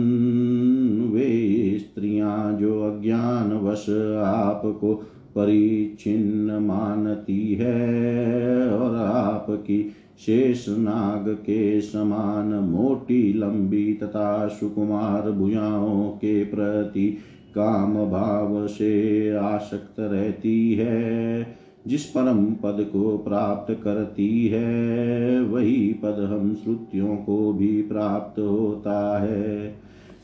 वे स्त्रियाँ जो अज्ञान वश आपको परिचिन्न मानती है और आपकी शेष नाग के समान मोटी, लंबी तथा सुकुमार भुजाओं के प्रति काम भाव से आसक्त रहती है। जिस परम पद को प्राप्त करती है, वही पद हम श्रुतियों को भी प्राप्त होता है।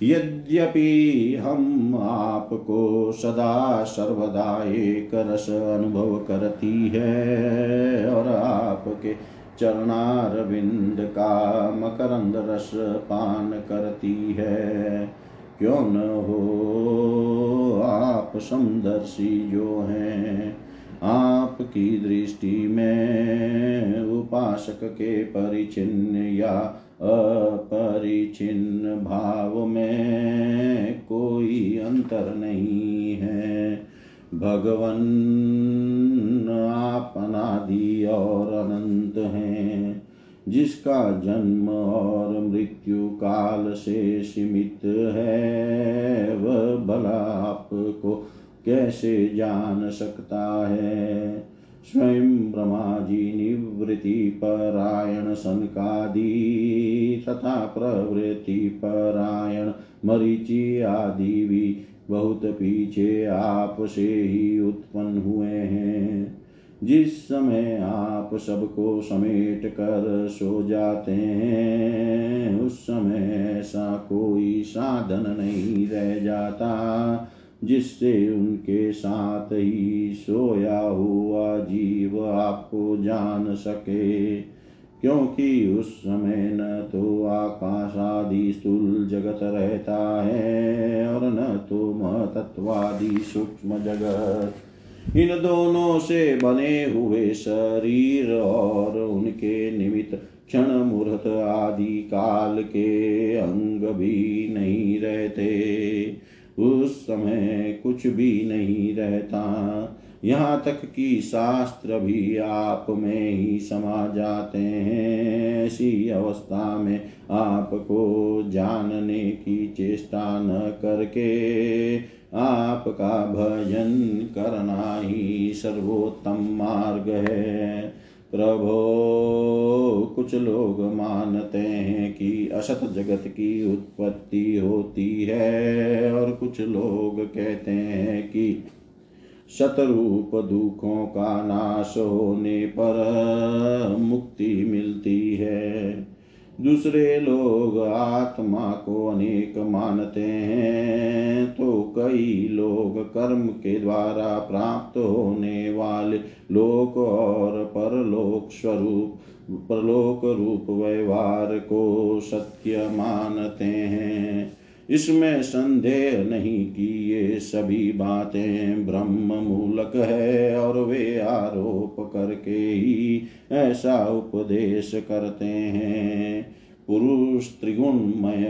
यद्यपि हम आपको सदा सर्वदा एक रस अनुभव करती है, और आपके चरणारविंद का मकरंद रस पान करती है। क्यों न हो आप समदर्शी जो हैं आपकी दृष्टि में उपासक के परिचिन्न या अपरिचिन्न भाव में कोई अंतर नहीं है। भगवन आप अनादि और अनंत हैं, जिसका जन्म और मृत्यु काल से सीमित है, वह भला आपको कैसे जान सकता है? स्वयं ब्रह्मा जी निवृत्ति परायण सनकादि तथा प्रवृत्ति परायण मरीचि आदि भी बहुत पीछे आप से ही उत्पन्न हुए हैं। जिस समय आप सबको समेट कर सो जाते हैं, उस समय ऐसा कोई साधन नहीं रह जाता। जिससे उनके साथ ही सोया हुआ जीव आपको जान सके। क्योंकि उस समय न तो आकाश आदि स्थूल जगत रहता है और न तो महतत्वादि सूक्ष्म जगत। इन दोनों से बने हुए शरीर और उनके निमित्त क्षण मुहूर्त आदि काल के अंग भी नहीं रहते। उस समय कुछ भी नहीं रहता। यहाँ तक कि शास्त्र भी आप में ही समा जाते हैं। ऐसी अवस्था में आपको जानने की चेष्टा न करके आपका भजन करना ही सर्वोत्तम मार्ग है। प्रभो, कुछ लोग मानते हैं कि असत जगत की उत्पत्ति होती है, और कुछ लोग कहते हैं कि शतरूप दुखों का नाश होने पर मुक्ति मिलती है। दूसरे लोग आत्मा को अनेक मानते हैं तो कई लोग कर्म के द्वारा प्राप्त होने वाले लोक और परलोक स्वरूप, परलोक रूप व्यवहार को सत्य मानते हैं। इसमें संदेह नहीं कि ये सभी बातें ब्रह्म मूलक है और वे आरोप करके ही ऐसा उपदेश करते हैं। पुरुष त्रिगुणमय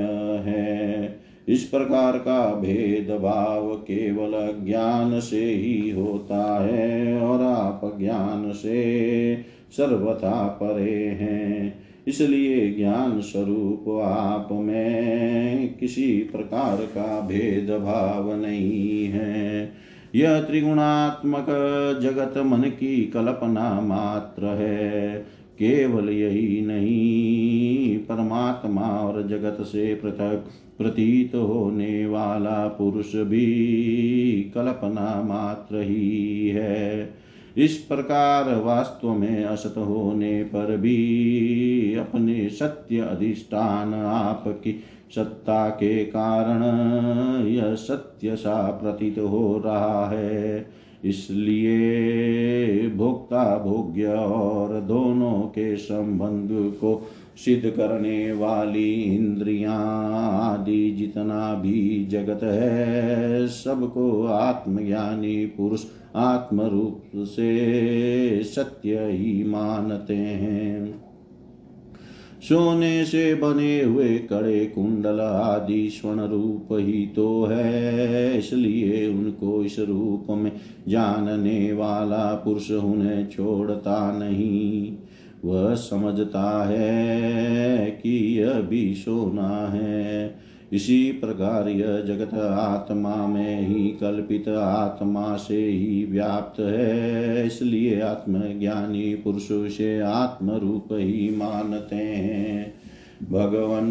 है। इस प्रकार का भेदभाव केवल ज्ञान से ही होता है और आप ज्ञान से सर्वथा परे हैं। इसलिए ज्ञान स्वरूप आप में किसी प्रकार का भेदभाव नहीं है। यह त्रिगुणात्मक जगत मन की कल्पना मात्र है। केवल यही नहीं, परमात्मा और जगत से पृथक, प्रतीत होने वाला पुरुष भी कल्पना मात्र ही है। इस प्रकार वास्तव में असत होने पर भी अपने सत्य अधिष्ठान आपकी सत्ता के कारण यह सत्य सा प्रतीत हो रहा है। इसलिए भोक्ता, भोग्य और दोनों के संबंध को सिद्ध करने वाली इंद्रियाँ आदि जितना भी जगत है, सबको आत्मज्ञानी पुरुष आत्म रूप से सत्य ही मानते हैं। सोने से बने हुए कड़े कुंडल आदि स्वर्ण रूप ही तो है, इसलिए उनको इस रूप में जानने वाला पुरुष उन्हें छोड़ता नहीं। वह समझता है कि यह भी सोना है। इसी प्रकार यह जगत आत्मा में ही कल्पित आत्मा से ही व्याप्त है। इसलिए आत्मज्ञानी पुरुषों से आत्म रूप ही मानते हैं। भगवान,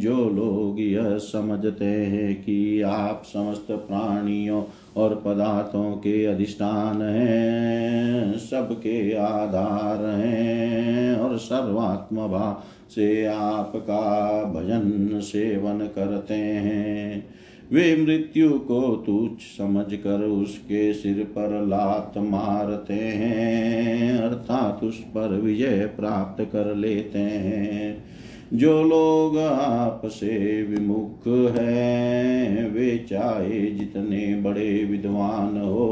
जो लोग यह समझते हैं कि आप समस्त प्राणियों और पदार्थों के अधिष्ठान हैं, सबके आधार हैं और सर्वात्म भाव से आपका भजन सेवन करते हैं। वे मृत्यु को तुच्छ समझकर उसके सिर पर लात मारते हैं, अर्थात उस पर विजय प्राप्त कर लेते हैं। जो लोग आपसे विमुख हैं, वे चाहे जितने बड़े विद्वान हो,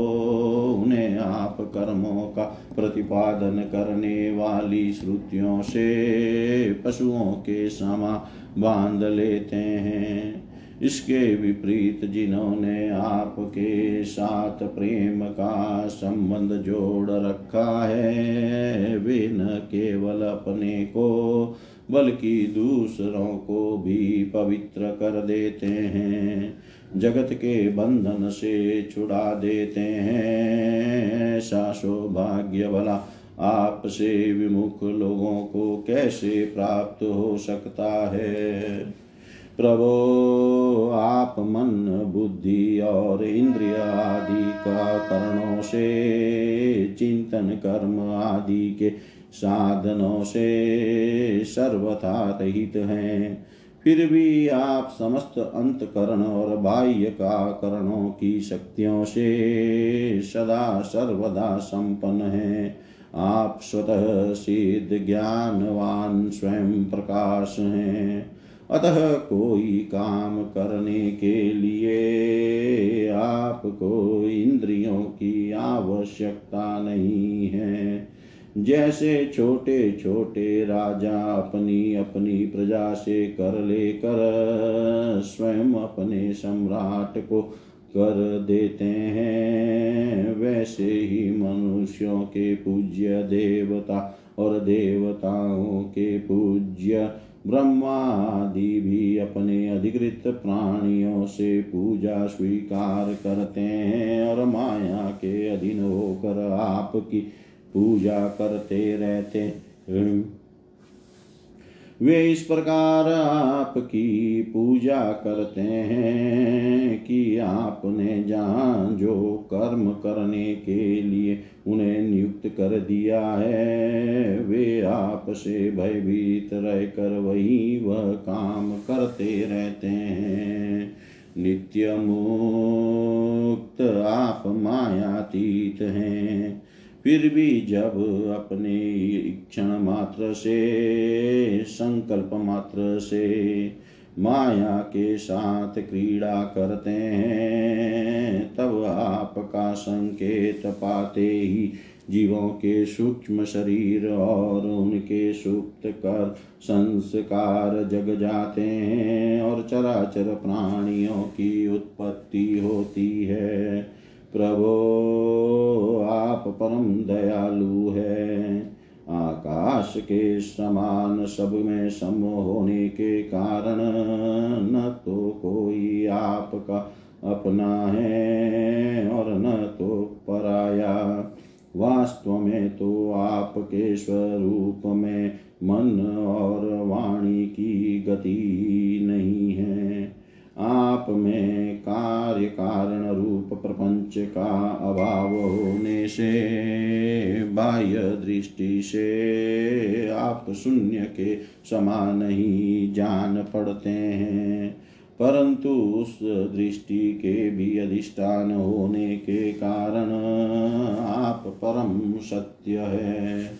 उन्हें आप कर्मों का प्रतिपादन करने वाली श्रुतियों से पशुओं के समा बाँध लेते हैं। इसके विपरीत जिन्होंने आपके साथ प्रेम का संबंध जोड़ रखा है, वे न केवल अपने को बल्कि दूसरों को भी पवित्र कर देते हैं, जगत के बंधन से छुड़ा देते हैं। ऐसा सौभाग्य भला आपसे विमुख लोगों को कैसे प्राप्त हो सकता है? प्रभो, आप मन, बुद्धि और इंद्रिय आदि का करणों से, चिंतन कर्म आदि के साधनों से सर्वथा रहित हैं। फिर भी आप समस्त अंतकरण और बाह्य का करणों की शक्तियों से सदा सर्वदा संपन्न हैं। आप स्वतः सिद्ध ज्ञानवान स्वयं प्रकाश हैं। अतः कोई काम करने के लिए आपको इंद्रियों की आवश्यकता नहीं है। जैसे छोटे छोटे राजा अपनी अपनी प्रजा से कर लेकर स्वयं अपने सम्राट को कर देते हैं। वैसे ही मनुष्यों के पूज्य देवता और देवताओं के पूज्य ब्रह्मादि भी अपने अधिकृत प्राणियों से पूजा स्वीकार करते हैं और माया के अधीन होकर आपकी पूजा करते रहते वे इस प्रकार आपकी पूजा करते हैं कि आपने जहाँ जो कर्म करने के लिए उन्हें नियुक्त कर दिया है, वे आपसे भयभीत रहकर वही वह काम करते रहते हैं। नित्य मुक्त आप मायातीत हैं। फिर भी जब अपने क्षण मात्र से, संकल्प मात्र से माया के साथ क्रीड़ा करते हैं, तब आपका संकेत पाते ही जीवों के सूक्ष्म शरीर और उनके सुप्त कर संस्कार जग जाते हैं और चराचर प्राणियों की उत्पत्ति होती है। प्रभो, आप परम दयालु है। आकाश के समान सब में सम होने के कारण न तो कोई आपका अपना है और न तो पराया। वास्तव में तो आपके स्वरूप में मन और वाणी की गति नहीं है। आप में प्रपंच का अभाव होने से बाह्य दृष्टि से आप शून्य के समान ही जान पड़ते हैं। परंतु उस दृष्टि के भी अधिष्ठान होने के कारण आप परम सत्य है।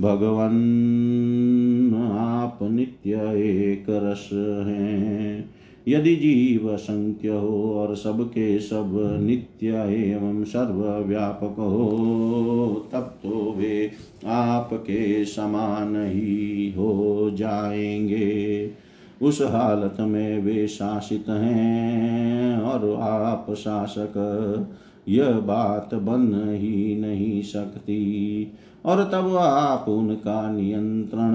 भगवान, आप नित्य एक रस हैं। यदि जीव संख्य हो और सबके सब नित्य एवं सर्वव्यापक हो, तब तो वे आपके समान ही हो जाएँगे। उस हालत में वे शासित हैं और आप शासक, यह बात बन ही नहीं सकती। और तब आप उनका नियंत्रण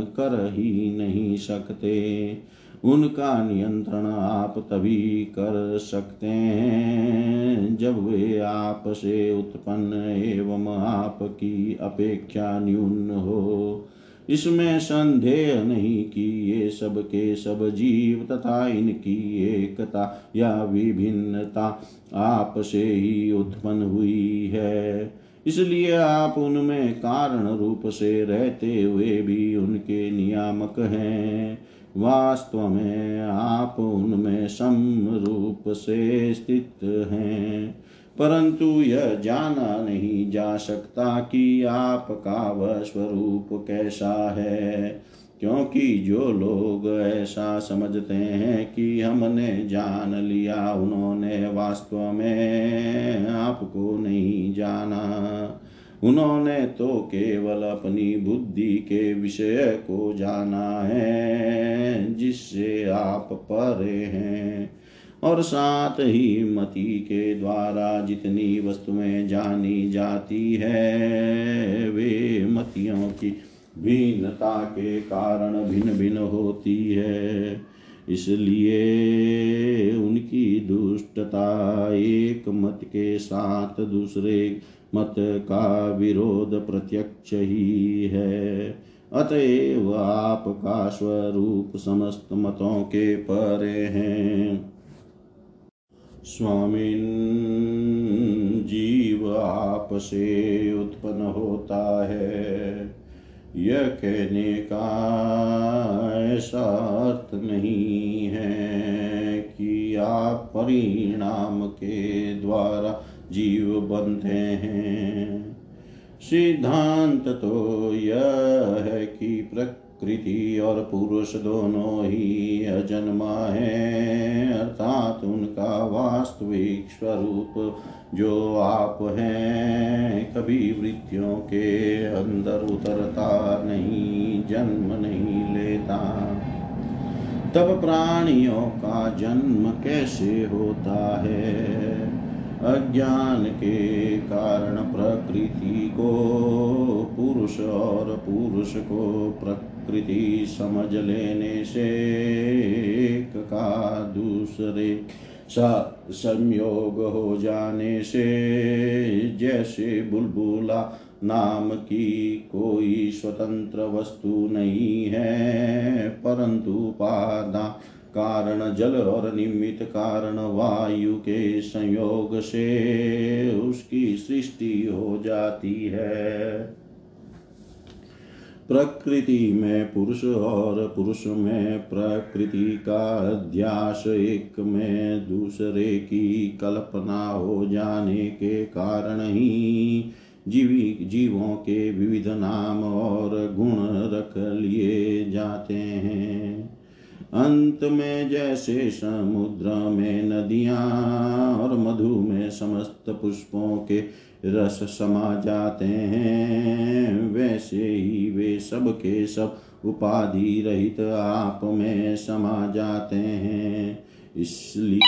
कर ही नहीं सकते। उनका नियंत्रण आप तभी कर सकते हैं जब वे आप से उत्पन्न एवं आपकी अपेक्षा न्यून हो। इसमें संदेह नहीं कि ये सब के सब जीव तथा इनकी एकता या विभिन्नता आप से ही उत्पन्न हुई है। इसलिए आप उनमें कारण रूप से रहते हुए भी उनके नियामक हैं। वास्तव में आप उनमें सम रूप से स्थित हैं। परंतु यह जाना नहीं जा सकता कि आपका वह स्वरूप कैसा है, क्योंकि जो लोग ऐसा समझते हैं कि हमने जान लिया, उन्होंने वास्तव में आपको नहीं जाना। उन्होंने तो केवल अपनी बुद्धि के विषय को जाना है, जिससे आप परे हैं। और साथ ही मति के द्वारा जितनी वस्तुएँ जानी जाती है, वे मतियों की भिन्नता के कारण भिन्न भिन्न होती है। इसलिए उनकी दुष्टता एक मत के साथ दूसरे मत का विरोध प्रत्यक्ष ही। है अतएव आपका स्वरूप समस्त मतों के परे हैं। स्वामिन, जीव आप से उत्पन्न होता है। यह कहने का ऐसा अर्थ नहीं है कि आप परिणाम के द्वारा जीव बनते हैं। सिद्धांत तो यह है कि प्रकृति और पुरुष दोनों ही अजन्मा है, अर्थात उनका वास्तविक स्वरूप जो आप हैं, कभी वृत्तियों के अंदर उतरता नहीं, जन्म नहीं लेता। तब प्राणियों का जन्म कैसे होता है? अज्ञान के कारण प्रकृति को, पुरुष और पुरुष को प्रकृति समझ लेने से एक का दूसरे सा संयोग हो जाने से जैसे बुलबुला नाम की कोई स्वतंत्र वस्तु नहीं है, परंतु पादा कारण जल और निमित्त कारण वायु के संयोग से उसकी सृष्टि हो जाती है। प्रकृति में पुरुष और पुरुष में प्रकृति का अध्यास एक में दूसरे की कल्पना हो जाने के कारण ही जीवी, जीवों के विविध नाम और गुण रख लिए जाते हैं। अंत में जैसे समुद्र में नदियाँ और मधु में समस्त पुष्पों के रस समा जाते हैं, वैसे ही वे सब के सब उपाधि रहित आप में समा जाते हैं। इसलिए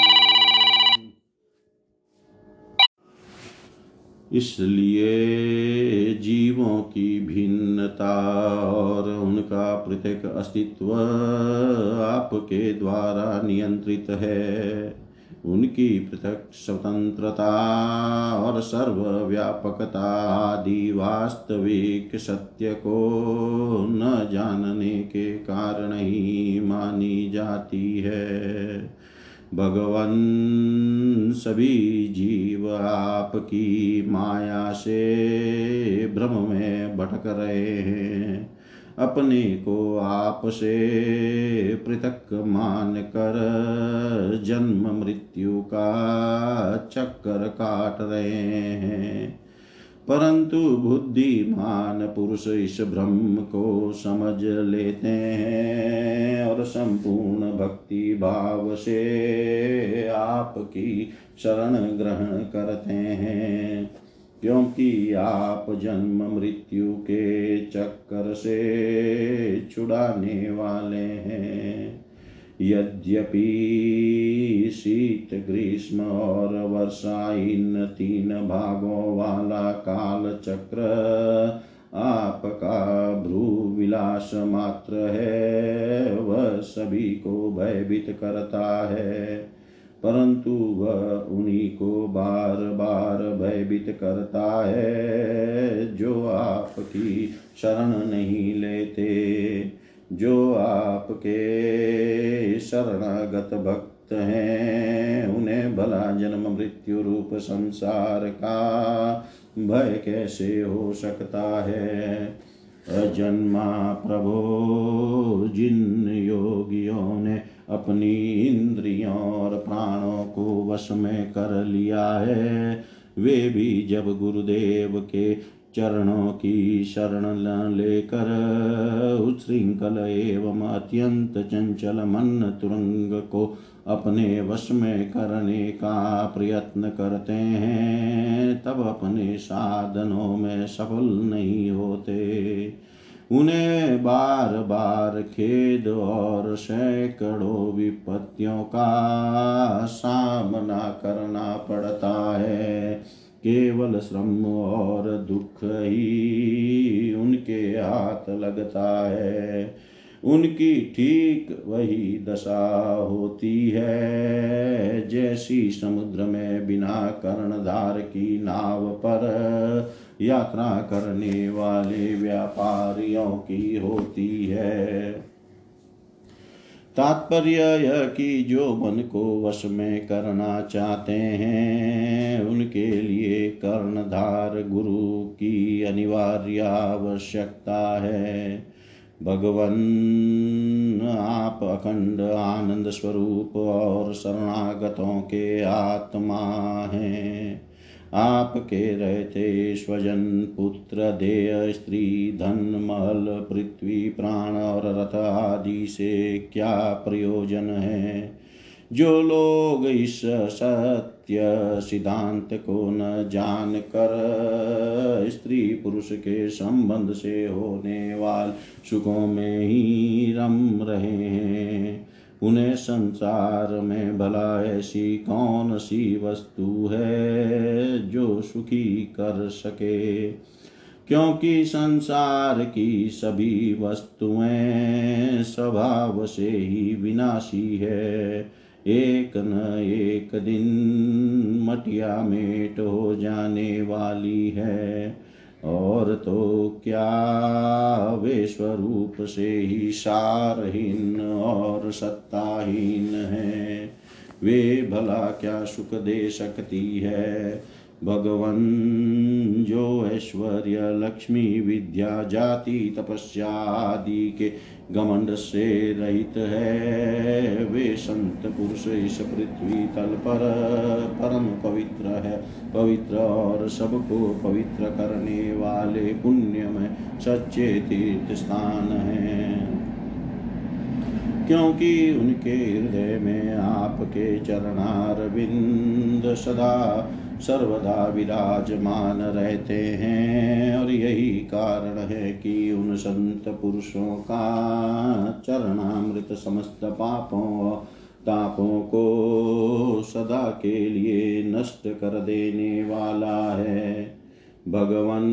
इसलिए जीवों की भिन्नता और उनका पृथक अस्तित्व आपके द्वारा नियंत्रित है। उनकी पृथक स्वतंत्रता और सर्वव्यापकता आदि वास्तविक सत्य को न जानने के कारण ही मानी जाती है। भगवान सभी जीव आपकी माया से भ्रम में भटक रहे हैं। अपने को आप से पृथक मान कर जन्म मृत्यु का चक्कर काट रहे हैं। परंतु बुद्धिमान पुरुष इस ब्रह्म को समझ लेते हैं और संपूर्ण भक्ति भाव से आपकी शरण ग्रहण करते हैं। क्योंकि आप जन्म मृत्यु के चक्कर से छुड़ाने वाले हैं। यद्यपि शीत ग्रीष्म और वर्षा इन तीन भागों वाला काल चक्र आपका भ्रू विलास मात्र है, वह सभी को भयभीत करता है। परंतु वह उन्हीं को बार बार भयभीत करता है, जो आपकी शरण नहीं लेते। जो आपके शरणागत भक्त हैं, उन्हें भला जन्म मृत्यु रूप संसार का भय कैसे हो सकता है? अजन्मा प्रभो, जिन योगियों ने अपनी इंद्रियों और प्राणों को वश में कर लिया है, वे भी जब गुरुदेव के चरणों की शरण लेकर उच्छृंखल एवं अत्यंत चंचल मन तुरंग को अपने वश में करने का प्रयत्न करते हैं, तब अपने साधनों में सफल नहीं होते। उन्हें बार बार खेद और सैकड़ों विपत्तियों का सामना करना पड़ता है। केवल श्रम और दुख ही उनके हाथ लगता है। उनकी ठीक वही दशा होती है। जैसी समुद्र में बिना कर्णधार की नाव पर यात्रा करने वाले व्यापारियों की होती है। तात्पर्य यह कि जो मन को वश में करना चाहते हैं, उनके लिए कर्णधार गुरु की अनिवार्य आवश्यकता है। भगवन, आप अखंड आनंद स्वरूप और शरणागतों के आत्मा हैं। आपके रहते स्वजन पुत्र देय स्त्री, धन महल पृथ्वी, प्राण और रथ आदि से क्या प्रयोजन है? जो लोग इस सत्य सिद्धांत को न जान कर स्त्री पुरुष के संबंध से होने वाले सुखों में ही रम रहे हैं। उन्हें संसार में भला ऐसी कौन सी वस्तु है जो सुखी कर सके? क्योंकि संसार की सभी वस्तुएँ स्वभाव से ही विनाशी है। एक न एक दिन मटिया मेट हो जाने वाली है। और तो क्या विश्व रूप से ही सारहीन और सत्ताहीन है? वे भला क्या सुख दे सकती है? भगवान जो ऐश्वर्य लक्ष्मी विद्या जाति तपस्या आदि के घमंड से रहित है। वे संत पुरुष इस पृथ्वी तल पर परम पवित्र है। पवित्र और सबको पवित्र करने वाले पुण्य में सच्चे तीर्थ स्थान है। क्योंकि उनके हृदय में आपके चरणार बिंद सदा सर्वदा विराजमान रहते हैं और यही कारण है कि उन संत पुरुषों का चरणामृत समस्त पापों तापों को सदा के लिए नष्ट कर देने वाला है। भगवन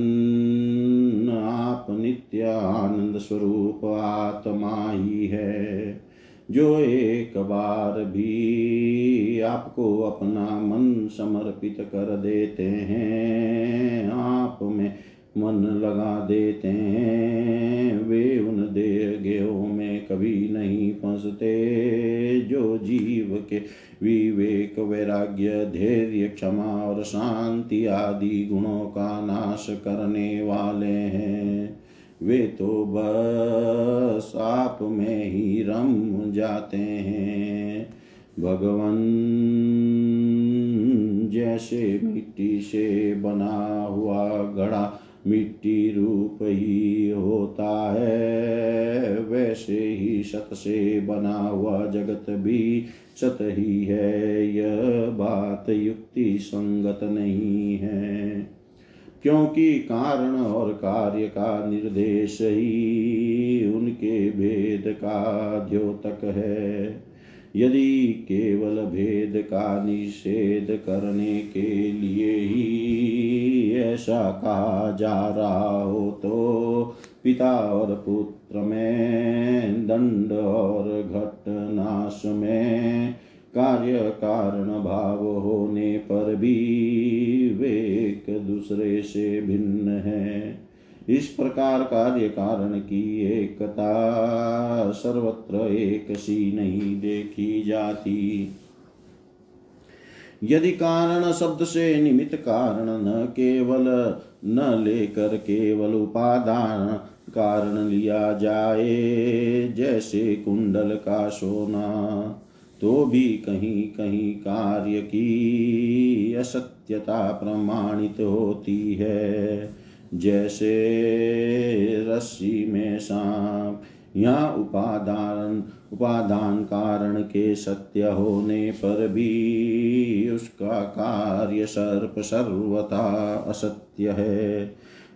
आप नित्य आनंद स्वरूप आत्मा ही है। जो एक बार भी आपको अपना मन समर्पित कर देते हैं, आप में मन लगा देते हैं, वे उन देहगेहों में कभी नहीं फंसते। जो जीव के विवेक, वैराग्य, धैर्य, क्षमा और शांति आदि गुणों का नाश करने वाले हैं। वे तो बस आप में ही रम जाते हैं। भगवन जैसे मिट्टी से बना हुआ घड़ा मिट्टी रूप ही होता है। वैसे ही सत से बना हुआ जगत भी सत ही है। यह बात युक्ति संगत नहीं है। क्योंकि कारण और कार्य का निर्देश ही उनके भेद का द्योतक है। यदि केवल भेद का निषेध करने के लिए ही ऐसा कहा जा रहा हो तो पिता और पुत्र में दंड और घटनाश में कार्य कारण भाव होने पर भी वे एक दूसरे से भिन्न है। इस प्रकार कार्य कारण की एकता सर्वत्र एक सी नहीं देखी जाती। यदि कारण शब्द से निमित्त कारण न केवल, न लेकर केवल उपादान कारण लिया जाए, जैसे कुंडल का सोना। तो भी कहीं कहीं कार्य की असत्यता प्रमाणित होती है। जैसे रस्सी में सांप यहाँ उपादान उपादान कारण के सत्य होने पर भी उसका कार्य सर्प सर्वथा असत्य है।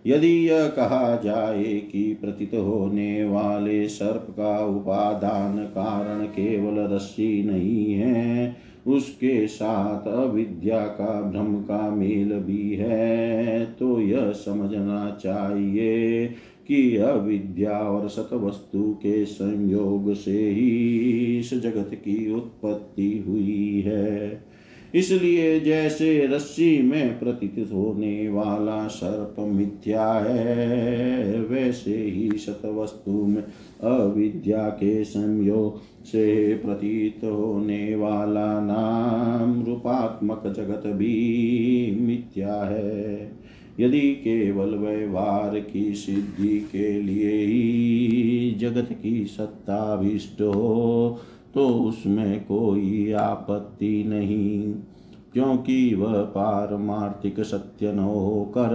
यदि यह कहा जाए कि प्रतीत होने वाले सर्प का उपादान कारण केवल रस्सी नहीं है, उसके साथ अविद्या का भ्रम का मेल भी है तो यह समझना चाहिए कि अविद्या और सतवस्तु के संयोग से ही इस जगत की उत्पत्ति हुई है। इसलिए जैसे रस्सी में प्रतीत होने वाला सर्प मिथ्या है, वैसे ही सतवस्तु में अविद्या के संयोग से प्रतीत होने वाला नाम रूपात्मक जगत भी मिथ्या है। यदि केवल व्यवहार की सिद्धि के लिए ही जगत की सत्ता सत्ताभिष्ट हो तो उसमें कोई आपत्ति नहीं, क्योंकि वह पारमार्थिक सत्य न होकर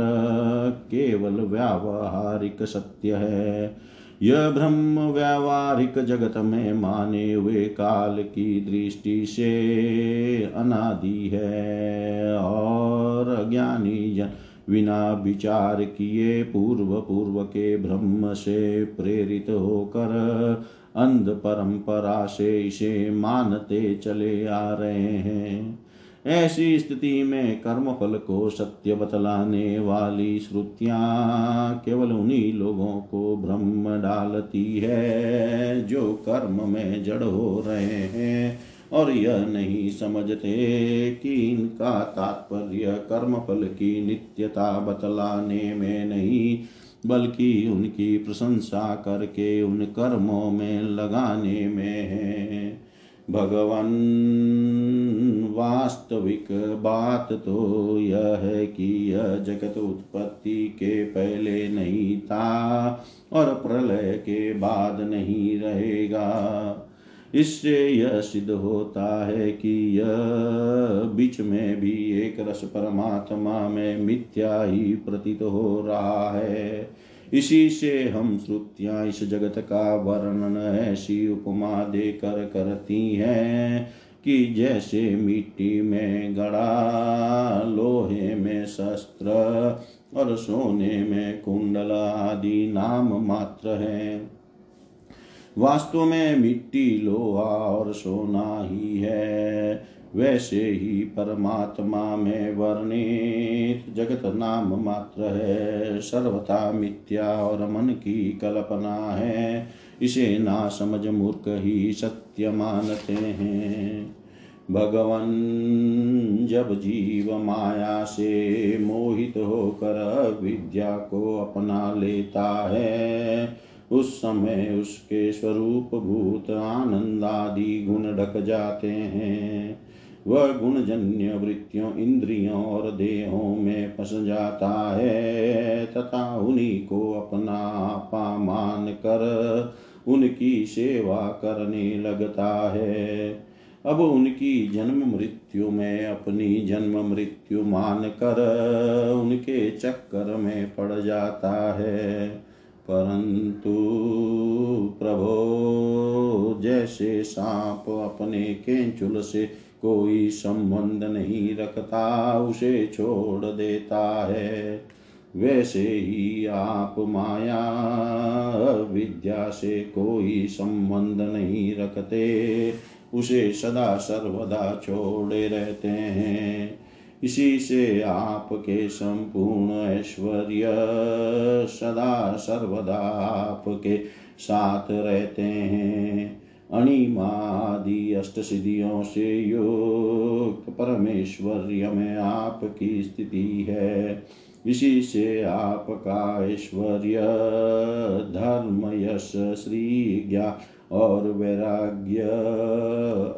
केवल व्यावहारिक सत्य है। यह ब्रह्म व्यावहारिक जगत में माने हुए काल की दृष्टि से अनादि है, और अज्ञानी जन बिना विचार किए पूर्व पूर्व के ब्रह्म से प्रेरित होकर अंध परंपरा से इसे मानते चले आ रहे हैं। ऐसी स्थिति में कर्म फल को सत्य बतलाने वाली श्रुतियाँ केवल उन्हीं लोगों को ब्रह्म डालती है जो कर्म में जड़ हो रहे हैं और यह नहीं समझते कि इनका तात्पर्य कर्म फल की नित्यता बतलाने में नहीं बल्कि उनकी प्रशंसा करके उन कर्मों में लगाने में है भगवान, वास्तविक बात तो यह है कि यह जगत उत्पत्ति के पहले नहीं था और प्रलय के बाद नहीं रहेगा। इससे यह सिद्ध होता है कि यह बीच में भी एक रस परमात्मा में मिथ्या ही प्रतीत हो रहा है। इसी से हम श्रुतियाँ इस जगत का वर्णन ऐसी उपमा देकर करती हैं कि जैसे मिट्टी में गड़ा, लोहे में शस्त्र और सोने में कुंडल आदि नाम मात्र हैं। वास्तव में मिट्टी, लोहा और सोना ही है। वैसे ही परमात्मा में वर्णित जगत नाम मात्र है। सर्वथा मिथ्या और मन की कल्पना है। इसे ना समझ मूर्ख ही सत्य मानते हैं। भगवान जब जीव माया से मोहित होकर विद्या को अपना लेता है उस समय उसके स्वरूप भूत आनंद आदि गुण ढक जाते हैं। वह गुणजन्य वृत्तियों, इंद्रियों और देहों में फंस जाता है तथा उन्हीं को अपना आपा मान कर उनकी सेवा करने लगता है। अब उनकी जन्म मृत्यु में अपनी जन्म मृत्यु मान कर उनके चक्कर में पड़ जाता है। परंतु प्रभो, जैसे सांप अपने केंचुल से कोई संबंध नहीं रखता, उसे छोड़ देता है। वैसे ही आप माया, विद्या से कोई संबंध नहीं रखते, उसे सदा सर्वदा छोड़े रहते हैं। इसी से आपके संपूर्ण ऐश्वर्य सदा सर्वदा आपके साथ रहते हैं। अणिमादि अष्ट सिद्धियों से युक्त परमेश्वर्य में आपकी स्थिति है। इसी से आपका ऐश्वर्य, धर्म, यश श्री ज्ञा और वैराग्य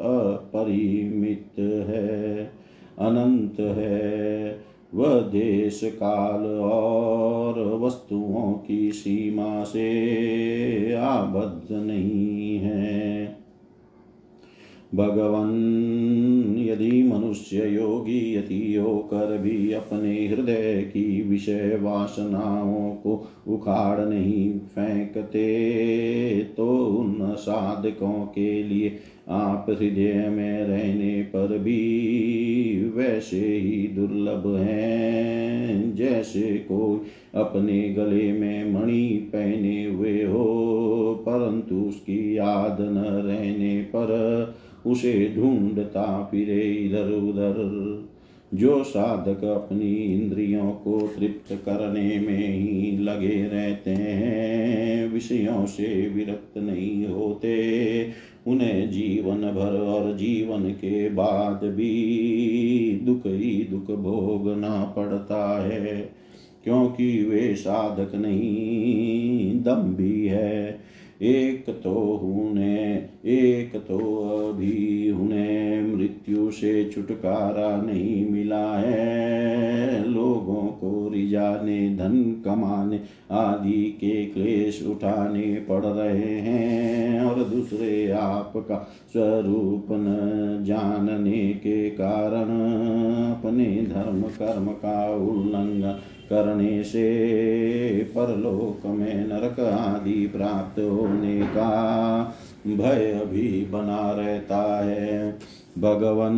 अपरिमित है। अनंत है। वह देश, काल और वस्तुओं की सीमा से आबद्ध नहीं है। भगवान, यदि मनुष्य योगी यति होकर भी अपने हृदय की विषय वासनाओं को उखाड़ नहीं फेंकते तो उन साधकों के लिए आप हृदय में रहने पर भी वैसे ही दुर्लभ हैं, जैसे कोई अपने गले में मणि पहने हुए हो, परंतु उसकी याद न रहने पर उसे ढूंढता फिरे इधर उधर। जो साधक अपनी इंद्रियों को तृप्त करने में ही लगे रहते हैं, विषयों से विरक्त नहीं होते। उन्हें जीवन भर और जीवन के बाद भी दुख ही दुख भोगना पड़ता है, क्योंकि वे साधक नहीं, दम्भी है। एक तो हुने, एक तो अभी उन्हें मृत्यु से छुटकारा नहीं मिला है। लोगों को रिजाने धन कमाने, आदि के क्लेश उठाने पड़ रहे हैं। और दूसरे आपका स्वरूप न जानने के कारण अपने धर्म कर्म का उल्लंघन करने से परलोक में नरक आदि प्राप्त होने का भय भी बना रहता है। भगवन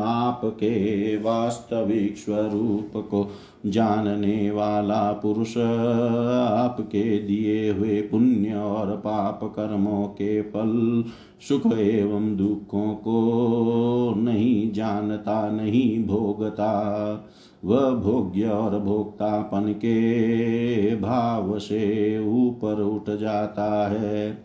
आपके वास्तविक स्वरूप को जानने वाला पुरुष आपके दिए हुए पुण्य और पाप कर्मों के फल, सुख एवं दुखों को नहीं जानता, नहीं भोगता। वह भोग्य और भोक्तापन के भाव से ऊपर उठ जाता है।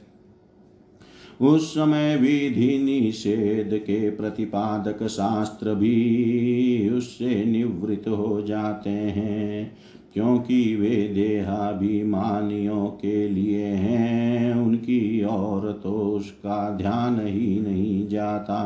उस समय विधि निषेध के प्रतिपादक शास्त्र भी उससे निवृत्त हो जाते हैं, क्योंकि वे देहाभिमानियों के लिए हैं, उनकी और तो उसका ध्यान ही नहीं जाता।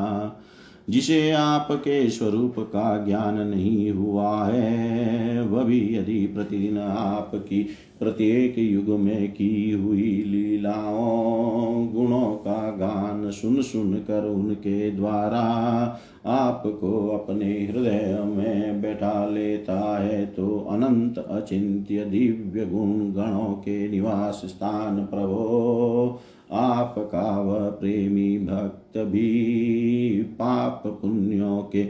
जिसे आपके स्वरूप का ज्ञान नहीं हुआ है, वह भी यदि प्रतिदिन आपकी प्रत्येक युग में की हुई लीलाओं, गुणों का गान सुन सुन कर उनके द्वारा आपको अपने हृदय में बैठा लेता है तो अनंत अचिंत्य दिव्य गुण गणों के निवास स्थान प्रभो। आपका व प्रेमी भक्त भी पाप पुण्यों के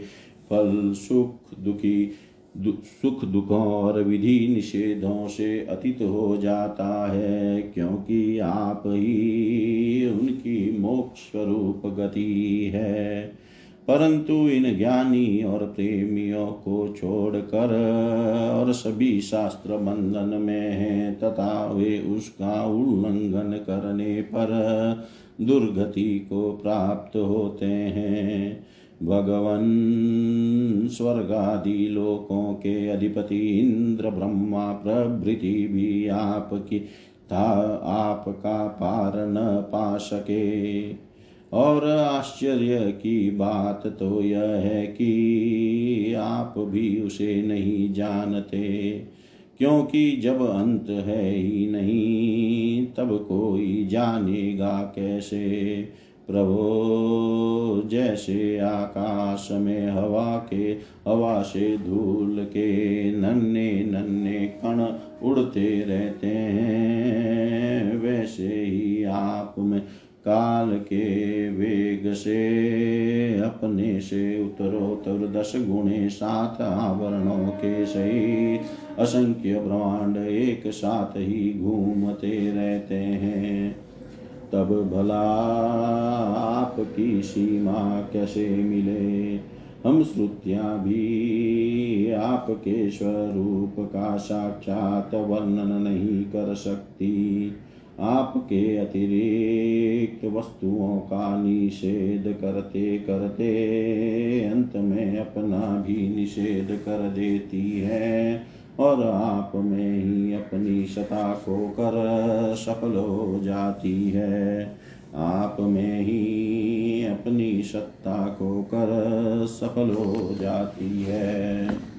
फल सुख दुखी दु, सुख दुखों और विधि निषेधों से अतीत हो जाता है क्योंकि आप ही उनकी मोक्ष स्वरूप गति है। परंतु इन ज्ञानी और प्रेमियों को छोड़कर और सभी शास्त्र बंधन में हैं तथा वे उसका उल्लंघन करने पर दुर्गति को प्राप्त होते हैं। भगवन स्वर्गादि लोकों के अधिपति इंद्र ब्रह्मा प्रभृति भी आपकी था आपका पार न पा सके। और आश्चर्य की बात तो यह है कि आप भी उसे नहीं जानते, क्योंकि जब अंत है ही नहीं, तब कोई जानेगा कैसे? प्रभो, जैसे आकाश में हवा के, हवा से धूल के नन्हे नन्हे कण उड़ते रहते हैं, वैसे ही आप में काल के वेग से अपने से उत्तरोत्तर दस गुणे सात आवरणों के सही असंख्य ब्रह्मांड एक साथ ही घूमते रहते हैं। तब भला आपकी सीमा कैसे मिले? हम श्रुतियाँ भी आपके स्वरूप का साक्षात वर्णन नहीं कर सकती। आपके अतिरिक्त वस्तुओं का निषेध करते करते अंत में अपना भी निषेध कर देती है और आप में ही अपनी सता को कर सफल हो जाती है। आप में ही अपनी सत्ता को कर सफल हो जाती है।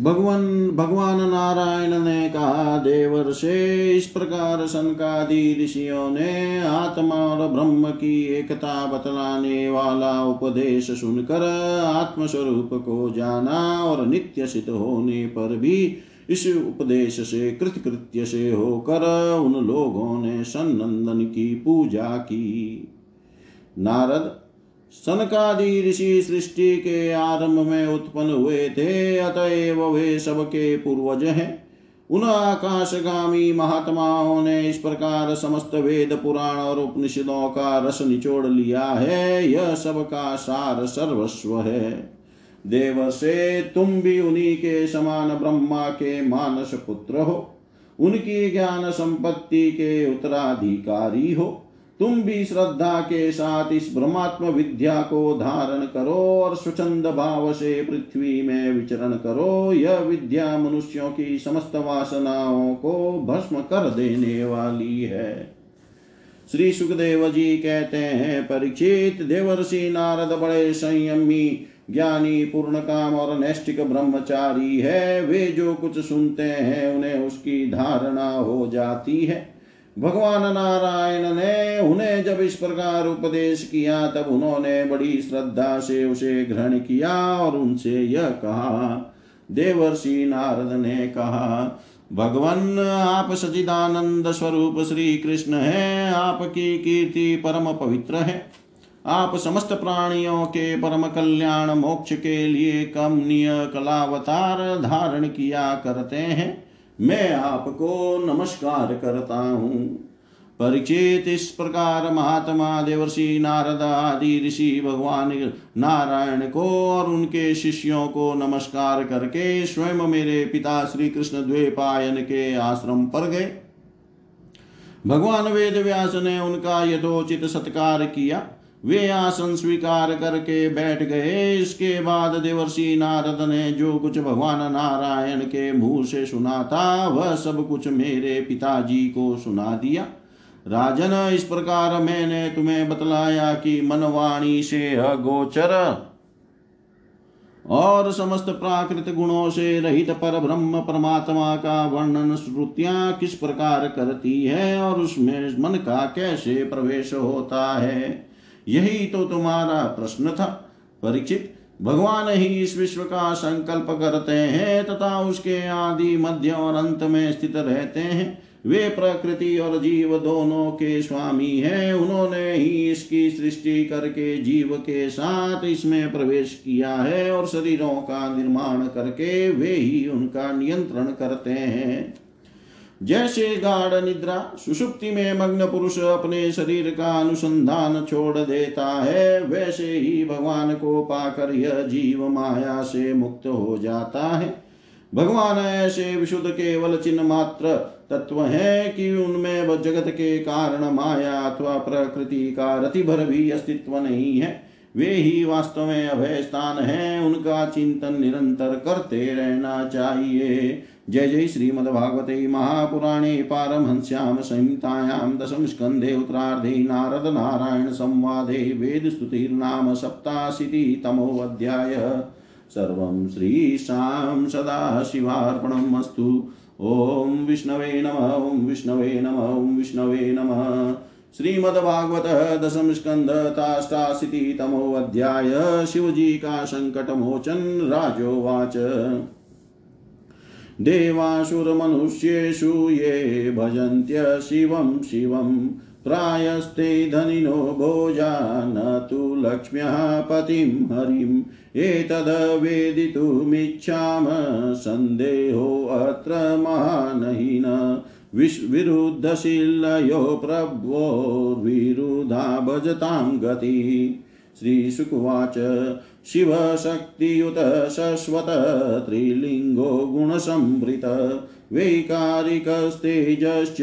भगवान भगवान नारायण ने कहा, देवर से इस प्रकार सनकादि ऋषियों ने आत्मा और ब्रह्म की एकता बतलाने वाला उपदेश सुनकर आत्मस्वरूप को जाना और नित्य सिद्ध होने पर भी इस उपदेश से कृतकृत्य से होकर उन लोगों ने सन्नंदन की पूजा की। नारद सनकादि ऋषि सृष्टि के आरंभ में उत्पन्न हुए थे, अतएव वे सबके पूर्वज हैं। उन आकाशगामी महात्माओं ने इस प्रकार समस्त वेद पुराण और उपनिषदों का रस निचोड़ लिया है। यह सबका सार सर्वस्व है। देव से तुम भी उन्हीं के समान ब्रह्मा के मानस पुत्र हो। उनकी ज्ञान संपत्ति के उत्तराधिकारी हो। तुम भी श्रद्धा के साथ इस ब्रह्मात्म विद्या को धारण करो और स्वच्छंद भाव से पृथ्वी में विचरण करो। यह विद्या मनुष्यों की समस्त वासनाओं को भस्म कर देने वाली है। श्री सुखदेव जी कहते हैं, परीक्षित देवर्षि नारद बड़े संयमी, ज्ञानी पूर्ण काम और नैष्टिक ब्रह्मचारी है। वे जो कुछ सुनते हैं, उन्हें उसकी धारणा हो जाती है। भगवान नारायण ने उन्हें जब इस प्रकार उपदेश किया, तब उन्होंने बड़ी श्रद्धा से उसे ग्रहण किया और उनसे यह कहा, देवर्षि नारद ने कहा, भगवान, आप सचिदानंद स्वरूप श्री कृष्ण हैं, आपकी कीर्ति परम पवित्र है। आप समस्त प्राणियों के परम कल्याण मोक्ष के लिए कमनीय कलावतार धारण किया करते हैं। मैं आपको नमस्कार करता हूँ। परिचित इस प्रकार महात्मा देवर्षि नारद आदि ऋषि भगवान नारायण को और उनके शिष्यों को नमस्कार करके स्वयं मेरे पिता श्री कृष्ण द्वेपायन के आश्रम पर गए। भगवान वेद व्यास ने उनका यथोचित सत्कार किया। वे आसन स्वीकार करके बैठ गए। इसके बाद देवर्षि नारद ने जो कुछ भगवान नारायण के मुँह से सुना था, वह सब कुछ मेरे पिताजी को सुना दिया। राजन, इस प्रकार मैंने तुम्हें बतलाया कि मनवाणी से अगोचर और समस्त प्राकृत गुणों से रहित पर ब्रह्म परमात्मा का वर्णन श्रुतियाँ किस प्रकार करती है और उसमें मन का कैसे प्रवेश होता है? यही तो तुम्हारा प्रश्न था। परीक्षित, भगवान ही इस विश्व का संकल्प करते हैं तथा उसके आदि मध्य और अंत में स्थित रहते हैं। वे प्रकृति और जीव दोनों के स्वामी हैं। उन्होंने ही इसकी सृष्टि करके जीव के साथ इसमें प्रवेश किया है और शरीरों का निर्माण करके वे ही उनका नियंत्रण करते हैं। जैसे गाढ़ निद्रा, सुषुप्ति में मग्न पुरुष अपने शरीर का अनुसंधान छोड़ देता है, वैसे ही भगवान को पाकर यह जीव माया से मुक्त हो जाता है। भगवान ऐसे विशुद्ध केवल चिन्ह मात्र तत्व है कि उनमें जगत के कारण माया अथवा प्रकृति का रति भर भी अस्तित्व नहीं है। वे ही वास्तव में अभय स्थान है, उनका चिंतन निरंतर करते रहना चाहिए। जय जय श्रीमद्भागवते महापुराणे पारमहंस्यां संहितायां दशमस्कन्धे उत्तरार्धे नारदनारायणसंवादे वेदस्तुतिर्नाम सप्ताशीतितमोऽध्याय। सर्वं श्रीशां सदाशिवार्पणम् अस्तु। ॐ विष्णवे नम, ॐ विष्णवे नम, ॐ विष्णवे नमः। श्रीमद्भागवत दशम ताष्टाशीतितमोऽध्याय शिवजी का संकट मोचन राजोवाच। देवासुरमनुष्येषु ये भजन्त्य शिवं शिवं प्रायस्ते धनिनो भोजा न तु लक्ष्म्यः पतिं हरिम्। एतद्वेदितुमिच्छाम सन्देहोऽत्र महानहीन। विरुद्धशिलयो प्रभ्वोर्विरुधा भजतां गति। श्रीशुकुवाच शिवशक्तियुत शश्वत त्रिलिङ्गो गुणसंवृत वैकारिकस्तेजश्च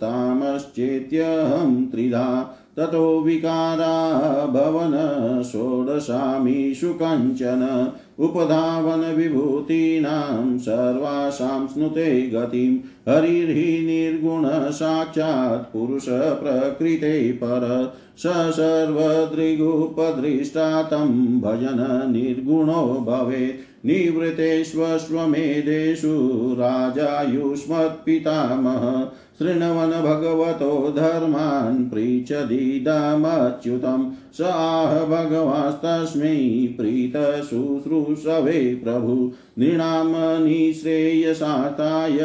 तामश्चेत्यहं त्रिधा ततो विकारा भवन षोडशामीषु कञ्चन उपधावन विभूतीनां सर्वासां स्नुते गतिं। हरिर्हि निर्गुण साक्षात् पुरुषप्रकृते पर स सर्वदृगुपदृष्टा तं भजन निर्गुणो भवेत्। निवृतेष्वश्वमेधेषु राजायुष्मत्पितामह। शृण्वन् भगवतो धर्मान् पृच्छदीदमच्युतं स आह भगवास्तस्मै प्रीतशुश्रूषवे प्रभु। नृणां निःश्रेयसाताय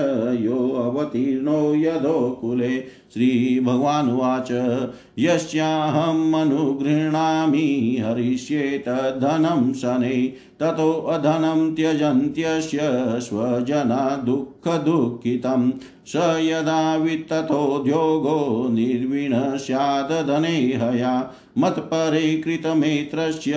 यो अवतीर्णो यदोकुले श्रीभगवानुवाच यस्याहम् अनुगृह्णामि हरिष्ये शनै। ततोऽधनं त्यजन्त्यस्य स्वजना दुःखदुःखितं स यदा वित्ततोद्योगो निर्विण स्यादधने हया मत्परे कृतमेत्रस्य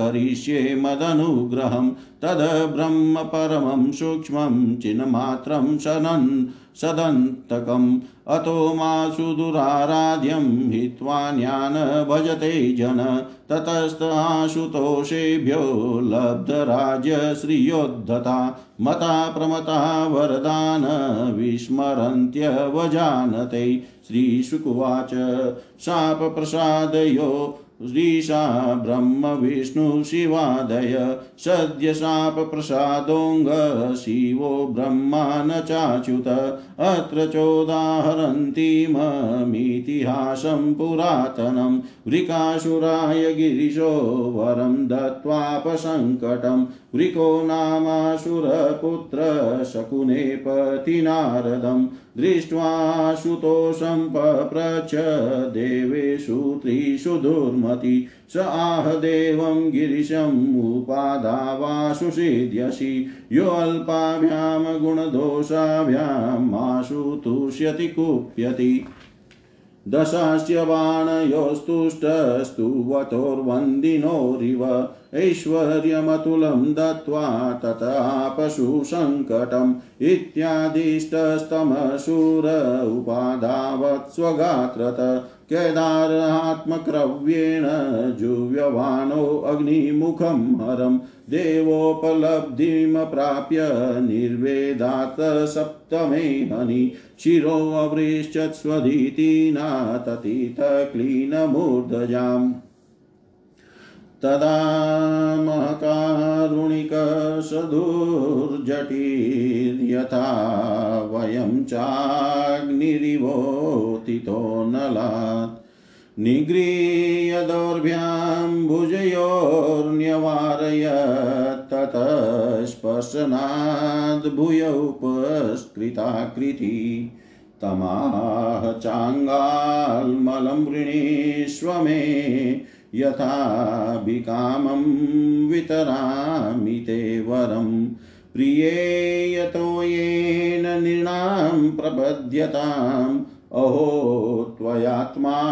करिष्ये मदनुग्रहं तद् ब्रह्म परमं सूक्ष्मं चिन्मात्रं सनन् सदन्तकम् अतो मा सुदुराराध्यं हित्वान्यान् भजते जन। ततस्त आशुतोषेभ्यो लब्धराज्यश्रियोद्धता। मता प्रमता वरदान विस्मरन्त्यवजानते श्रीशुकुवाच शापप्रसादयो श्रीशा ब्रह्मविष्णुशिवादय सद्यशापप्रसादोऽङ्ग शिवो ब्रह्मा न चाच्युत। अत्र चोदाहरन्तीममितिहासं पुरातनं वृकासुराय गिरिशो वरं दत्त्वापसङ्कटं वृको नामासुरपुत्र शकुने पतिनारदं दृष्ट्वा सुतोषं पप्रच देवेषु त्रिषु दुर्मति। स आह देवं गिरिशमुपादावासुषिध्यसि योऽल्पाभ्यां गुणदोषाभ्यां माशु कुप्यति। दशास्य बाणयोस्तुष्टस्तुवतोर्वन्दिनोरिव ऐश्वर्यमतुलं दत्त्वा तथा पशुसङ्कटम् इत्यादिष्टस्तमशूर उपाधावत् स्वगात्रत केदारात्मक्रव्येण जुव्यवानो अग्निमुखं हरं देवोपलब्धिमप्राप्य निर्वेदात् सप्तमे हनि शिरोऽवृश्चत्स्वधीतिना ततितक्लीनमूर्धजाम् तदा महकारुणिकसधुर्जटिर्यथा वयं चाग्निरिवोतितो नलात्। निगृह्य ततः स्पर्शनाद् भूय उपस्कृताकृति। तमाह चाङ्गाल्मलं वृणीष्व मे यथाभिकामं वितरामि ते वरं। प्रिये यतो येन नृणां प्रबध्यताम्। अहो, त्वयात्मा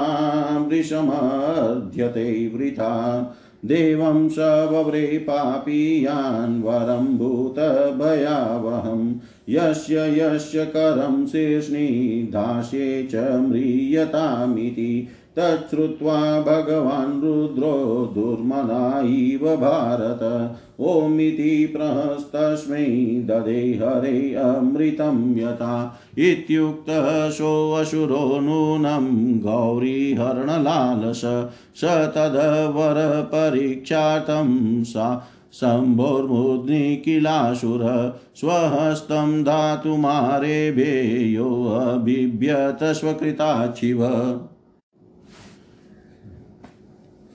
वृषमध्यते वृथा देवं स वव्रे पापीयान् वरं भूतभयावहं। यस्य यस्य करं शीर्ष्णि दास्ये च म्रियतामिति। तच्छ्रुत्वा भगवान् रुद्रो दुर्मना इव भारत। ओमिति प्रहस्तस्मै ददे हरे अमृतं यथा। इत्युक्तः सोऽसुरो नूनं गौरीहरणलालस। स तदवरपरीक्षार्थं सा शम्भोर्मुद्निकिलासुर स्वहस्तं धातुमारेभेयोऽबिभ्यत स्वकृताच्छिव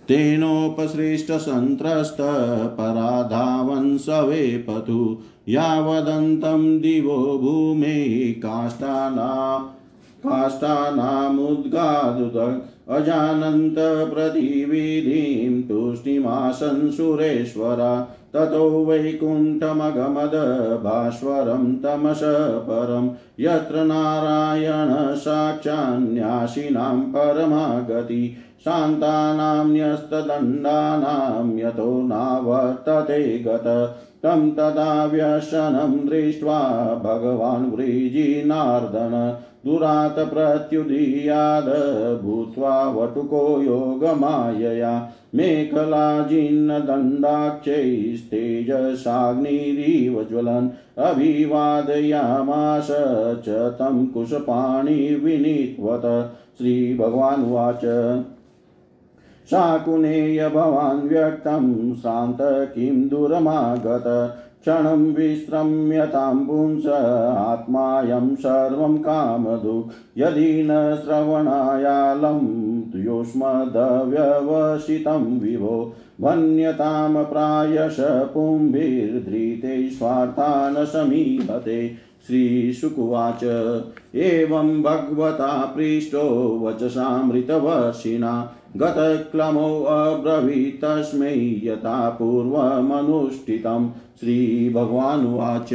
तेनोपसृष्टसन्त्रस्तपराधावन् सवे पतु यावदन्तं दिवो भूमे काष्ठाना काष्ठानामुद्गादुद अजानन्त प्रतिविधिं तुष्टिमासन् सुरेश्वरा ततो वैकुण्ठमगमद तमस परं यत्र नारायण साक्षान्यासिनां परमागति शान्तानां न्यस्तदण्डानां यतो नावर्तते गत। तं तदा व्यसनं दृष्ट्वा भगवान् व्रीजिनार्दन दुरात् प्रत्युदीयाद भूत्वा वटुको योगमायया। मेखलाजिन्नदण्डाक्षैस्तेजसाग्निरिव ज्वलन्। अभिवादयामास च तं कुशपाणिविनीत्वत। श्रीभगवानुवाच शाकुनेय भवान् व्यक्तं श्रान्त किं दुरमागत, क्षणं विश्रम्यतां पुंस आत्मायं सर्वं कामधु। यदि न श्रवणायालं योष्मदव्यवसितं विभो भन्यतां प्रायश पुंभिर्धृते स्वार्थान् समीहते। श्रीशुकुवाच, एवं भगवता पृष्टो वचसामृतवर्षिणा। गतक्लमोऽब्रवीत् तस्मै यथा पूर्वमनुष्ठितं श्रीभगवानुवाच।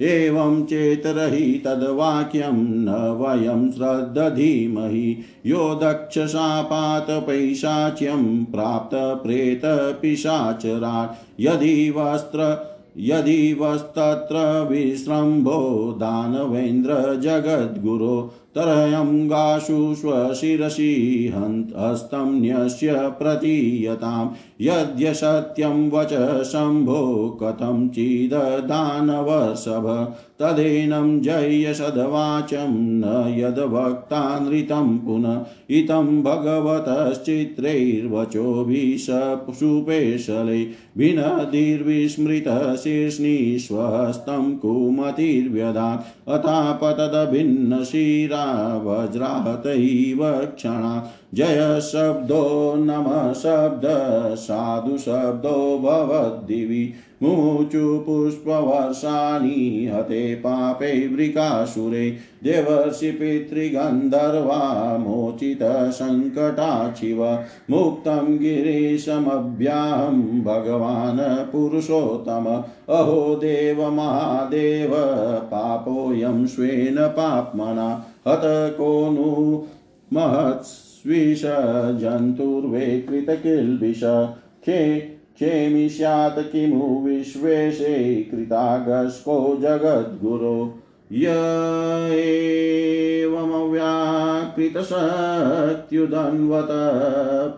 एवं चेतरहि तद्वाक्यं न वयं श्रद्धधीमहि। यो दक्षशापातपैशाच्यं प्राप्तप्रेतपिशाचराट् यदि वस्त्र, यदि वस्तत्र विश्रम्भो दानवेन्द्र जगद्गुरो तरयं गाशु स्वशिरसि हस्तं न्यस्य प्रतीयतां यद्यसत्यं वच शम्भो कथं चिददानवसभ। तदेनं जय्यसद्वाचं न यद्वक्ता नृतं पुनः। इतं भगवतश्चित्रैर्वचोभिषुपेशले भिनदीर्विस्मृतशीर्ष्णीश्वस्तं कुमतिर्व्यदात्। अथापतदभिन्नशिरा वज्राहतैव क्षणा। जय शब्दो नम शब्द, साधु शब्दो भवद्दिवि। मुचु पुष्पवर्षाणि हते पापे वृकासुरे। देवर्षि पितृगन्धर्वा मोचितसङ्कटाक्षिव मुक्तं गिरीशमभ्यां भगवान् पुरुषोत्तम। अहो देव महादेव, पापोऽयं स्वेन पाप्मना। हत को नु महत्स्विष जन्तुर्वे कृतकिल्बिष खे क्षेमि स्यात् किमु विश्वेशे कृतागस्को जगद्गुरो। य एवमव्याकृतशक्त्युदन्वत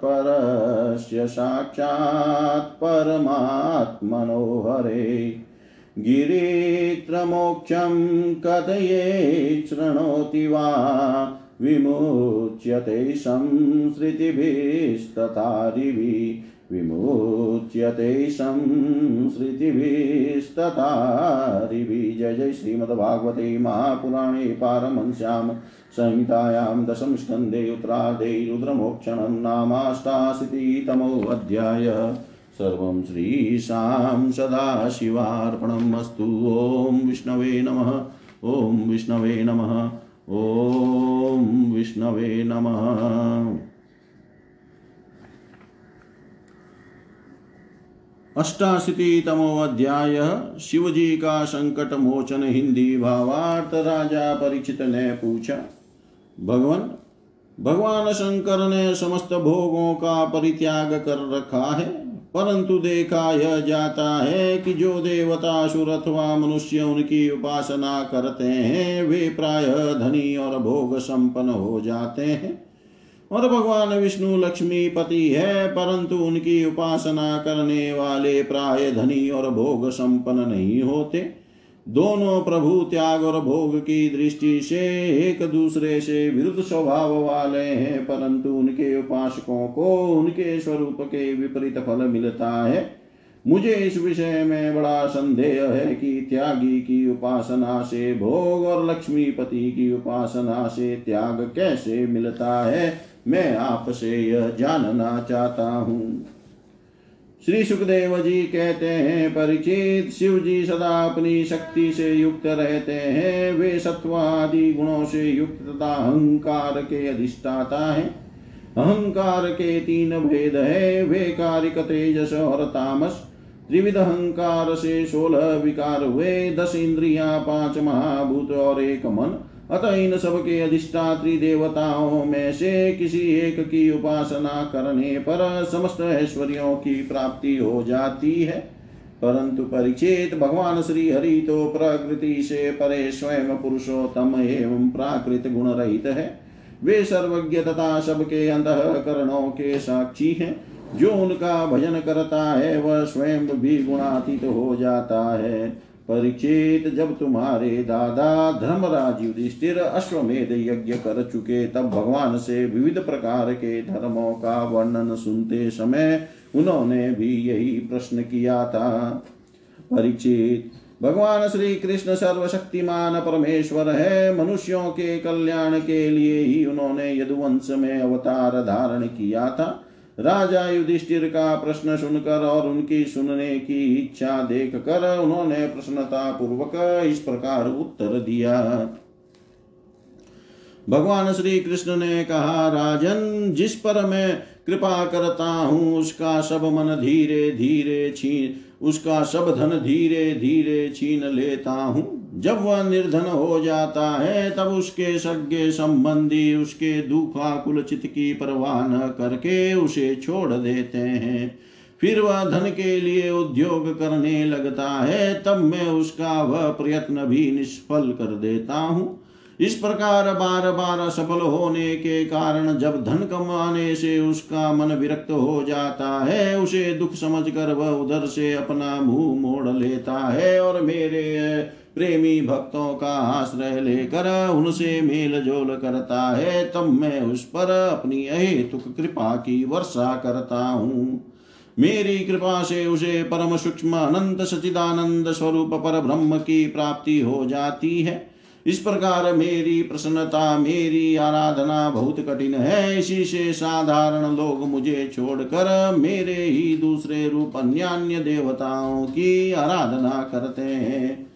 परस्य साक्षात् परमात्मनो हरे। गिरित्रमोक्षं कथये शृणोति वा? विमुच्यते संसृतिभिस्तथारिभिः विमुच्यते संसृतिभिस्तथारिभिः जय जय श्रीमद्भागवते महापुराणे पारमंस्यां संहितायां दशमस्कन्धे उत्तरार्धे रुद्रमोक्षणं नामाष्टाशीतितमोऽध्याय। सर्वं श्रीशां सदाशिवार्पणम् ॐ विष्णवे नमः। ॐ विष्णवे नमः। ॐ विष्णवे नमः। अष्टाशीतितमो अध्याय शिव जी का संकट मोचन हिंदी भावार्थ राजा परीक्षित ने पूछा, भगवान भगवान शंकर ने समस्त भोगों का परित्याग कर रखा है? परंतु देखा यह जाता है कि जो देवता असुर अथवा मनुष्य उनकी उपासना करते हैं, वे प्राय धनी और भोग संपन्न हो जाते हैं। और भगवान विष्णु लक्ष्मी पति है, परंतु उनकी उपासना करने वाले प्राय धनी और भोग संपन्न नहीं होते। दोनों प्रभु त्याग और भोग की दृष्टि से एक दूसरे से विरुद्ध स्वभाव वाले हैं, परंतु उनके उपासकों को उनके स्वरूप के विपरीत फल मिलता है। मुझे इस विषय में बड़ा संदेह है कि त्यागी की उपासना से, भोग और लक्ष्मीपति की उपासना से त्याग कैसे मिलता है, मैं आपसे यह जानना चाहता हूँ। श्री सुखदेव जी कहते हैं, परिचित शिव जी सदा अपनी शक्ति से युक्त रहते हैं। वे सत्वादि गुणों से युक्त तथा अहंकार के अधिष्ठाता है। अहंकार के तीन भेद है, वे कारिक, तेजस और तामस। त्रिविध अहंकार से सोलह विकार हुए, दस इंद्रिया, पाँच महाभूत और एक मन। अतः इन सबके अधिष्ठात्री देवताओं में से किसी एक की उपासना करने पर समस्त ऐश्वर्यों की प्राप्ति हो जाती है। परंतु परीक्षित भगवान श्री हरि तो प्रकृति से परे स्वयं पुरुषोत्तम एवं प्राकृत गुण रहित है। वे सर्वज्ञ तथा सबके अंतकरणों के साक्षी हैं। जो उनका भजन करता है, वह स्वयं भी गुणातीत हो जाता है। परीक्षित जब तुम्हारे दादा धर्मराज युधिष्ठिर अश्वमेध यज्ञ कर चुके, तब भगवान से विविध प्रकार के धर्मों का वर्णन सुनते समय उन्होंने भी यही प्रश्न किया था। परीक्षित भगवान श्री कृष्ण सर्वशक्तिमान परमेश्वर है, मनुष्यों के कल्याण के लिए ही उन्होंने यदुवंश में अवतार धारण किया था। राजा युधिष्ठिर का प्रश्न सुनकर और उनकी सुनने की इच्छा देख कर उन्होंने प्रश्नता पूर्वक इस प्रकार उत्तर दिया। भगवान श्री कृष्ण ने कहा, राजन, जिस पर मैं कृपा करता हूँ, उसका सब मन धीरे धीरे छीन, उसका सब धन धीरे धीरे छीन लेता हूँ। जब वह निर्धन हो जाता है, तब उसके सज्ञ संबंधी, उसके दुखाकुल चित की परवाह न करके उसे छोड़ देते हैं। फिर वह धन के लिए उद्योग करने लगता है, तब मैं उसका वह प्रयत्न भी निष्फल कर देता हूँ। इस प्रकार बार बार सफल होने के कारण जब धन कमाने से उसका मन विरक्त हो जाता है, उसे दुख समझकर वह उधर से अपना मुँह मोड़ लेता है और मेरे प्रेमी भक्तों का आश्रय लेकर उनसे मेल जोल करता है, तब मैं उस पर अपनी अहेतुक कृपा की वर्षा करता हूँ। मेरी कृपा से उसे परम सूक्ष्म अनंत सचिदानंद स्वरूप पर ब्रह्म की प्राप्ति हो जाती है। इस प्रकार मेरी प्रसन्नता, मेरी आराधना बहुत कठिन है। इसी से साधारण लोग मुझे छोड़कर मेरे ही दूसरे रूप अन्य देवताओं की आराधना करते हैं।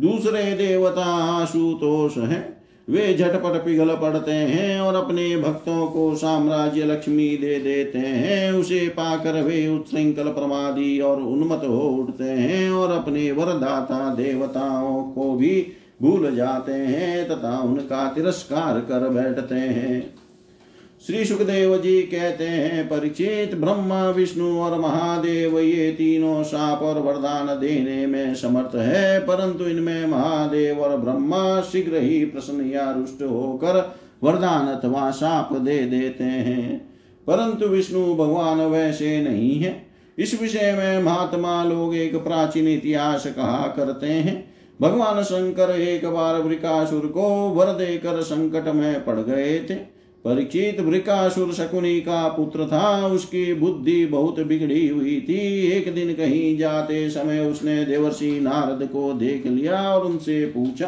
दूसरे देवता आशुतोष हैं। वे झटपट पिघल पड़ते हैं और अपने भक्तों को साम्राज्य लक्ष्मी दे देते हैं। उसे पाकर वे उत्सृंखल प्रमादी और उन्मत हो उठते हैं और अपने वरदाता देवताओं को भी भूल जाते हैं तथा उनका तिरस्कार कर बैठते हैं। श्री सुखदेव जी कहते हैं, परिचित ब्रह्मा, विष्णु और महादेव, ये तीनों साप और वरदान देने में समर्थ है, परंतु इनमें महादेव और ब्रह्मा शीघ्र ही प्रसन्न या रुष्ट होकर वरदान अथवा साप दे देते हैं। परंतु विष्णु भगवान वैसे नहीं है। इस विषय में महात्मा लोग एक प्राचीन इतिहास कहा करते हैं। भगवान शंकर एक बार वृकासुर को वर देकर संकट में पड़ गए थे। परीक्षित वृकासुर शकुनी का पुत्र था। उसकी बुद्धि बहुत बिगड़ी हुई थी। एक दिन कहीं जाते समय उसने देवर्षि नारद को देख लिया और उनसे पूछा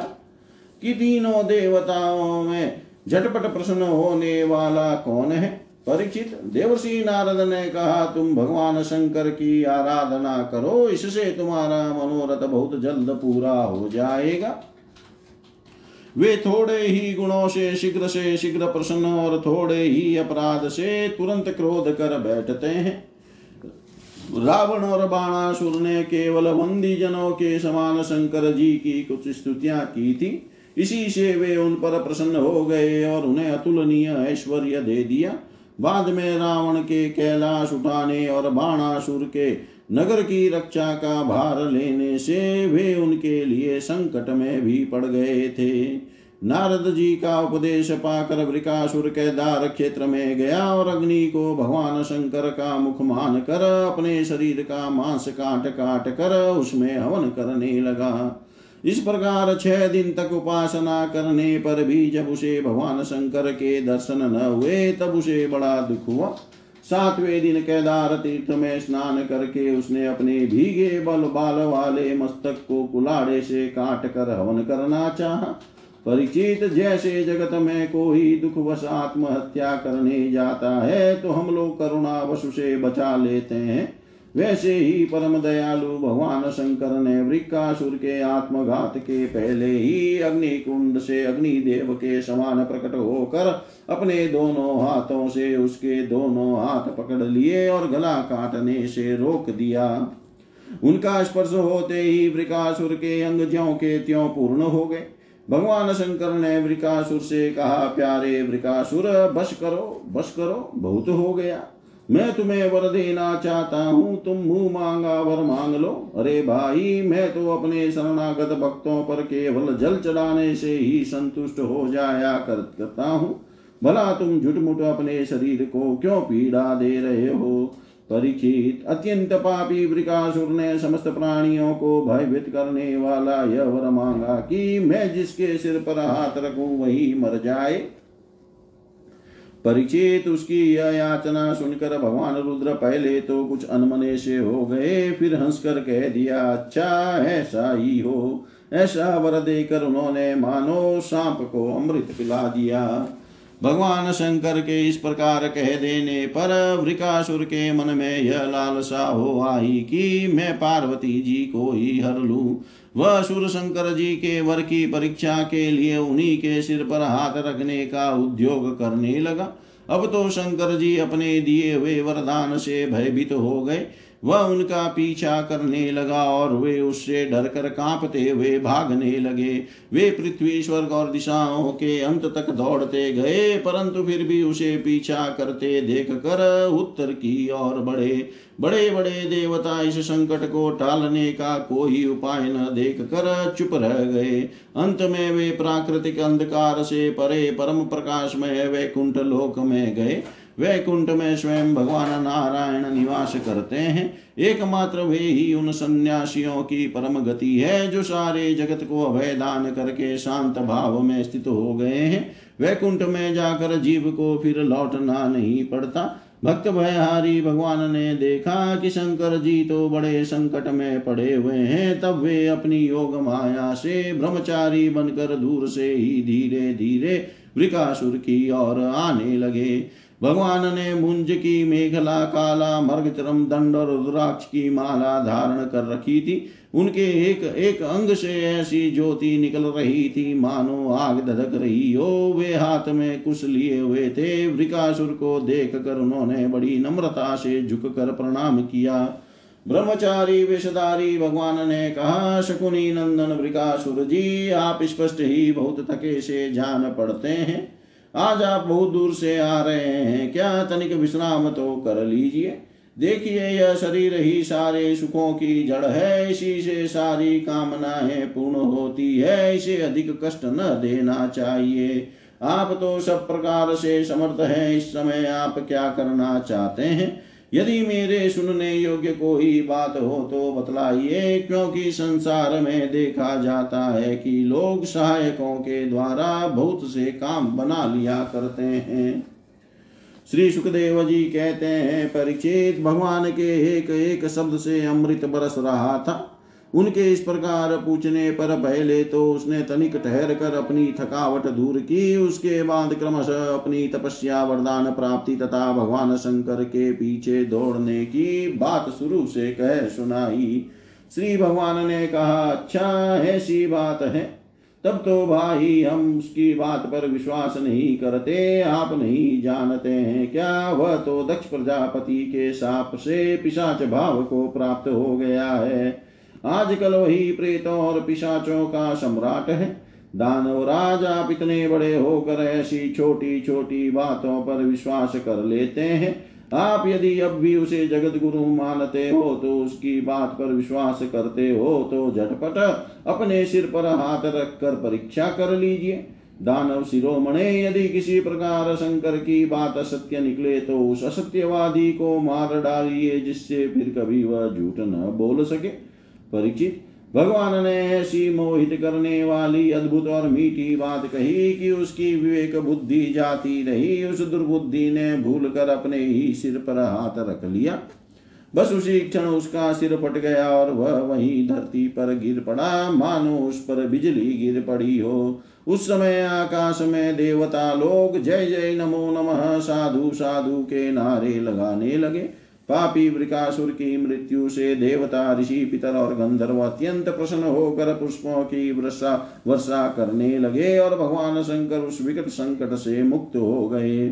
कि तीनों देवताओं में झटपट प्रश्न होने वाला कौन है? परीक्षित देवर्षि नारद ने कहा, तुम भगवान शंकर की आराधना करो, इससे तुम्हारा मनोरथ बहुत जल्द पूरा हो जाएगा। वे थोड़े ही गुणों से, शीघ्र से, शीघ्र प्रसन्न और थोड़े ही अपराध से तुरंत क्रोध कर बैठते हैं। रावण और बाणासुर ने केवल वंदी जनों के समान शंकर जी की कुछ स्तुतियाँ की थी। इसी से वे उन पर प्रसन्न हो गए और उन्हें अतुलनीय ऐश्वर्य दे दिया। बाद में रावण के कैलाश उठाने और बाणासुर के नगर की रक्षा का भार लेने से वे उनके लिए संकट में भी पड़ गए थे। नारद जी का उपदेश पाकर वृकासुर केदार क्षेत्र में गया और अग्नि को भगवान शंकर का मुख मान कर अपने शरीर का मांस काट काट कर उसमें हवन करने लगा। इस प्रकार छह दिन तक उपासना करने पर भी जब उसे भगवान शंकर के दर्शन न हुए, तब उसे बड़ा दुख हुआ। सातवें दिन केदार तीर्थ में स्नान करके उसने अपने भीगे बल बाल वाले मस्तक को कुलाड़े से काट कर हवन करना चाहा। परिचित, जैसे जगत में कोई दुख दुखवश आत्महत्या करने जाता है तो हम लोग करुणा वशु से बचा लेते हैं। वैसे ही परम दयालु भगवान शंकर ने वृक्कासुर के आत्मघात के पहले ही अग्नि कुंड से अग्निदेव के समान प्रकट होकर अपने दोनों हाथों से उसके दोनों हाथ पकड़ लिए और गला काटने से रोक दिया। उनका स्पर्श होते ही वृकासुर के अंग ज्यों के त्यों पूर्ण हो गए। भगवान शंकर ने वृकासुर से कहा, प्यारे वृकासुर बस करो बस करो, बहुत हो गया। मैं तुम्हें वर देना चाहता हूँ, तुम मुँह मांगा, वर मांग लो। अरे भाई, मैं तो अपने शरणागत भक्तों पर केवल जल चढ़ाने से ही संतुष्ट हो जाया करता हूँ। भला तुम झुटमुट अपने शरीर को क्यों पीड़ा दे रहे हो? परीक्षित अत्यंत पापी वृकासुर ने समस्त प्राणियों को भयभीत करने वाला यह वर मांगा कि मैं जिसके सिर पर हाथ रखूँ, वही मर जाए। परिचित उसकी यह याचना सुनकर भगवान रुद्र पहले तो कुछ अनमने से हो गए, फिर हंसकर कह दिया अच्छा ऐसा ही हो। ऐसा वर देकर उन्होंने मानो सांप को अमृत पिला दिया। भगवान शंकर के इस प्रकार कह देने पर वृकासुर के मन में यह लालसा हो आई कि मैं पार्वती जी को ही हर लू। वह सुर शंकर जी के वर की परीक्षा के लिए उन्हीं के सिर पर हाथ रखने का उद्योग करने लगा। अब तो शंकर जी अपने दिए हुए वरदान से भयभीत हो गए। वह उनका पीछा करने लगा और वे उससे डर कर कांपते हुए भागने लगे। वे पृथ्वी स्वर्ग और दिशाओं के अंत तक दौड़ते गए, परंतु फिर भी उसे पीछा करते देख कर उत्तर की ओर बढ़े। बड़े बड़े देवता इस संकट को टालने का कोई उपाय न देख कर चुप रह गए। अंत में वे प्राकृतिक अंधकार से परे परम प्रकाश में वैकुंठ लोक में गए। वैकुंठ में स्वयं भगवान नारायण निवास करते हैं। एकमात्र वे ही उन सन्यासियों की परम गति है, जो सारे जगत को अभय दान करके शांत भाव में स्थित हो गए हैं। वैकुंठ में जाकर जीव को फिर लौटना नहीं पड़ता। भक्त भयहारी भगवान ने देखा कि शंकर जी तो बड़े संकट में पड़े हुए हैं। तब वे अपनी योग माया से ब्रह्मचारी बनकर दूर से ही धीरे धीरे वृकासुर की ओर आने लगे। भगवान ने मुंज की मेघला काला मर्गचरम दंड और रुद्राक्ष की माला धारण कर रखी थी। उनके एक एक अंग से ऐसी ज्योति निकल रही थी। मानो आग धधक रही हो, वे हाथ में कुछ लिए हुए थे। वृकासुर को देख कर उन्होंने बड़ी नम्रता से झुक कर प्रणाम किया। ब्रह्मचारी विषधारी भगवान ने कहा, शकुनी नंदन, वृकासुर जी, आप स्पष्ट ही बहुत थके से जान पड़ते हैं। आज आप बहुत दूर से आ रहे हैं। क्या तनिक विश्राम तो कर लीजिए। देखिए, यह शरीर ही सारे सुखों की जड़ है। इसी से सारी कामनाएँ पूर्ण होती है। इसे अधिक कष्ट न देना चाहिए। आप तो सब प्रकार से समर्थ हैं। इस समय आप क्या करना चाहते हैं? यदि मेरे सुनने योग्य कोई बात हो तो बतलाइए, क्योंकि संसार में देखा जाता है कि लोग सहायकों के द्वारा बहुत से काम बना लिया करते हैं। श्री सुखदेव जी कहते हैं, परिचित भगवान के एक एक शब्द से अमृत बरस रहा था। उनके इस प्रकार पूछने पर पहले तो उसने तनिक ठहर कर अपनी थकावट दूर की। उसके बाद क्रमशः अपनी तपस्या, वरदान प्राप्ति तथा भगवान शंकर के पीछे दौड़ने की बात शुरू से कह सुनाई। श्री भगवान ने कहा अच्छा ऐसी बात है। तब तो भाई, हम उसकी बात पर विश्वास नहीं करते, आप नहीं जानते हैं क्या? वह तो दक्ष प्रजापति के साप से पिशाच भाव को प्राप्त हो गया है। आजकल वही प्रेतों और पिशाचों का सम्राट है। दानवराज आप इतने बड़े होकर ऐसी छोटी छोटी बातों पर विश्वास कर लेते हैं। आप यदि अब भी उसे जगत गुरु मानते हो तो उसकी बात पर विश्वास करते हो तो झटपट अपने सिर पर हाथ रख कर परीक्षा कर लीजिए। दानव शिरोमणे, यदि किसी प्रकार शंकर की बात असत्य निकले तो उस असत्यवादी को मार डालिए, जिससे फिर कभी वह झूठ न बोल सके। परिचित। भगवान ने ऐसी मोहित करने वाली अद्भुत और मीठी बात कही कि उसकी विवेक बुद्धि जाती रही। उस दुर्बुद्धि ने भूल कर अपने ही सिर पर हाथ रख लिया। बस उसी क्षण उसका सिर पट गया और वह वहीं धरती पर गिर पड़ा। मानो उस पर बिजली गिर पड़ी हो। उस समय आकाश में देवता लोग जय जय नमो नमः साधु साधु के नारे लगाने लगे। पापी वृकासुर की मृत्यु से देवता, ऋषि, पितर और गंधर्व अत्यंत प्रसन्न होकर पुष्पों की वर्षा वर्षा करने लगे और भगवान शंकर उस विकट संकट से मुक्त हो गए।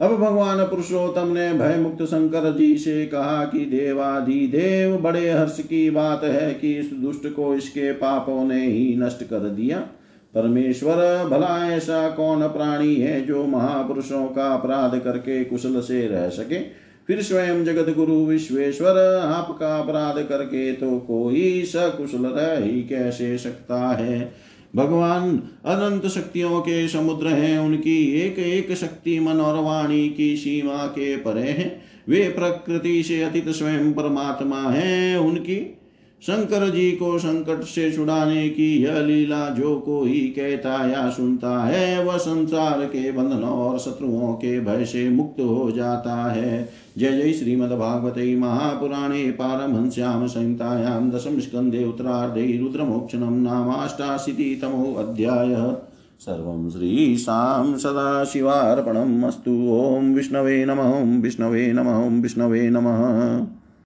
अब भगवान पुरुषोत्तम ने भय मुक्त शंकर जी से कहा कि देवादि देव बड़े हर्ष की बात है कि इस दुष्ट को इसके पापों ने ही नष्ट कर दिया। परमेश्वर, भला ऐसा कौन प्राणी है जो महापुरुषों का अपराध करके कुशल से रह सके? फिर स्वयं जगत गुरु विश्वेश्वर, आपका अपराध करके तो कोई सकुशल रह ही कैसे सकता है? भगवान, अनंत शक्तियों के समुद्र हैं, उनकी एक एक शक्ति मन और वाणी की सीमा के परे हैं। वे प्रकृति से अतीत स्वयं परमात्मा हैं, उनकी शंकर जी को संकट से छुड़ाने की यह लीला जो कोई कहता या सुनता है, वह संसार के बंधनों और शत्रुओं के भय से मुक्त हो जाता है। जय जय श्रीमद्भागवते महापुराणे पारमहंस्यां संहितायां दशमस्कन्धे उत्तरार्धे रुद्रमोक्षणं नामाष्टाशीतितमोऽध्यायः सर्वं श्रीशां सदाशिवार्पणम् अस्तु। विष्णवे नमः। ॐ विष्णवे नमः। ॐ विष्णवे नमः।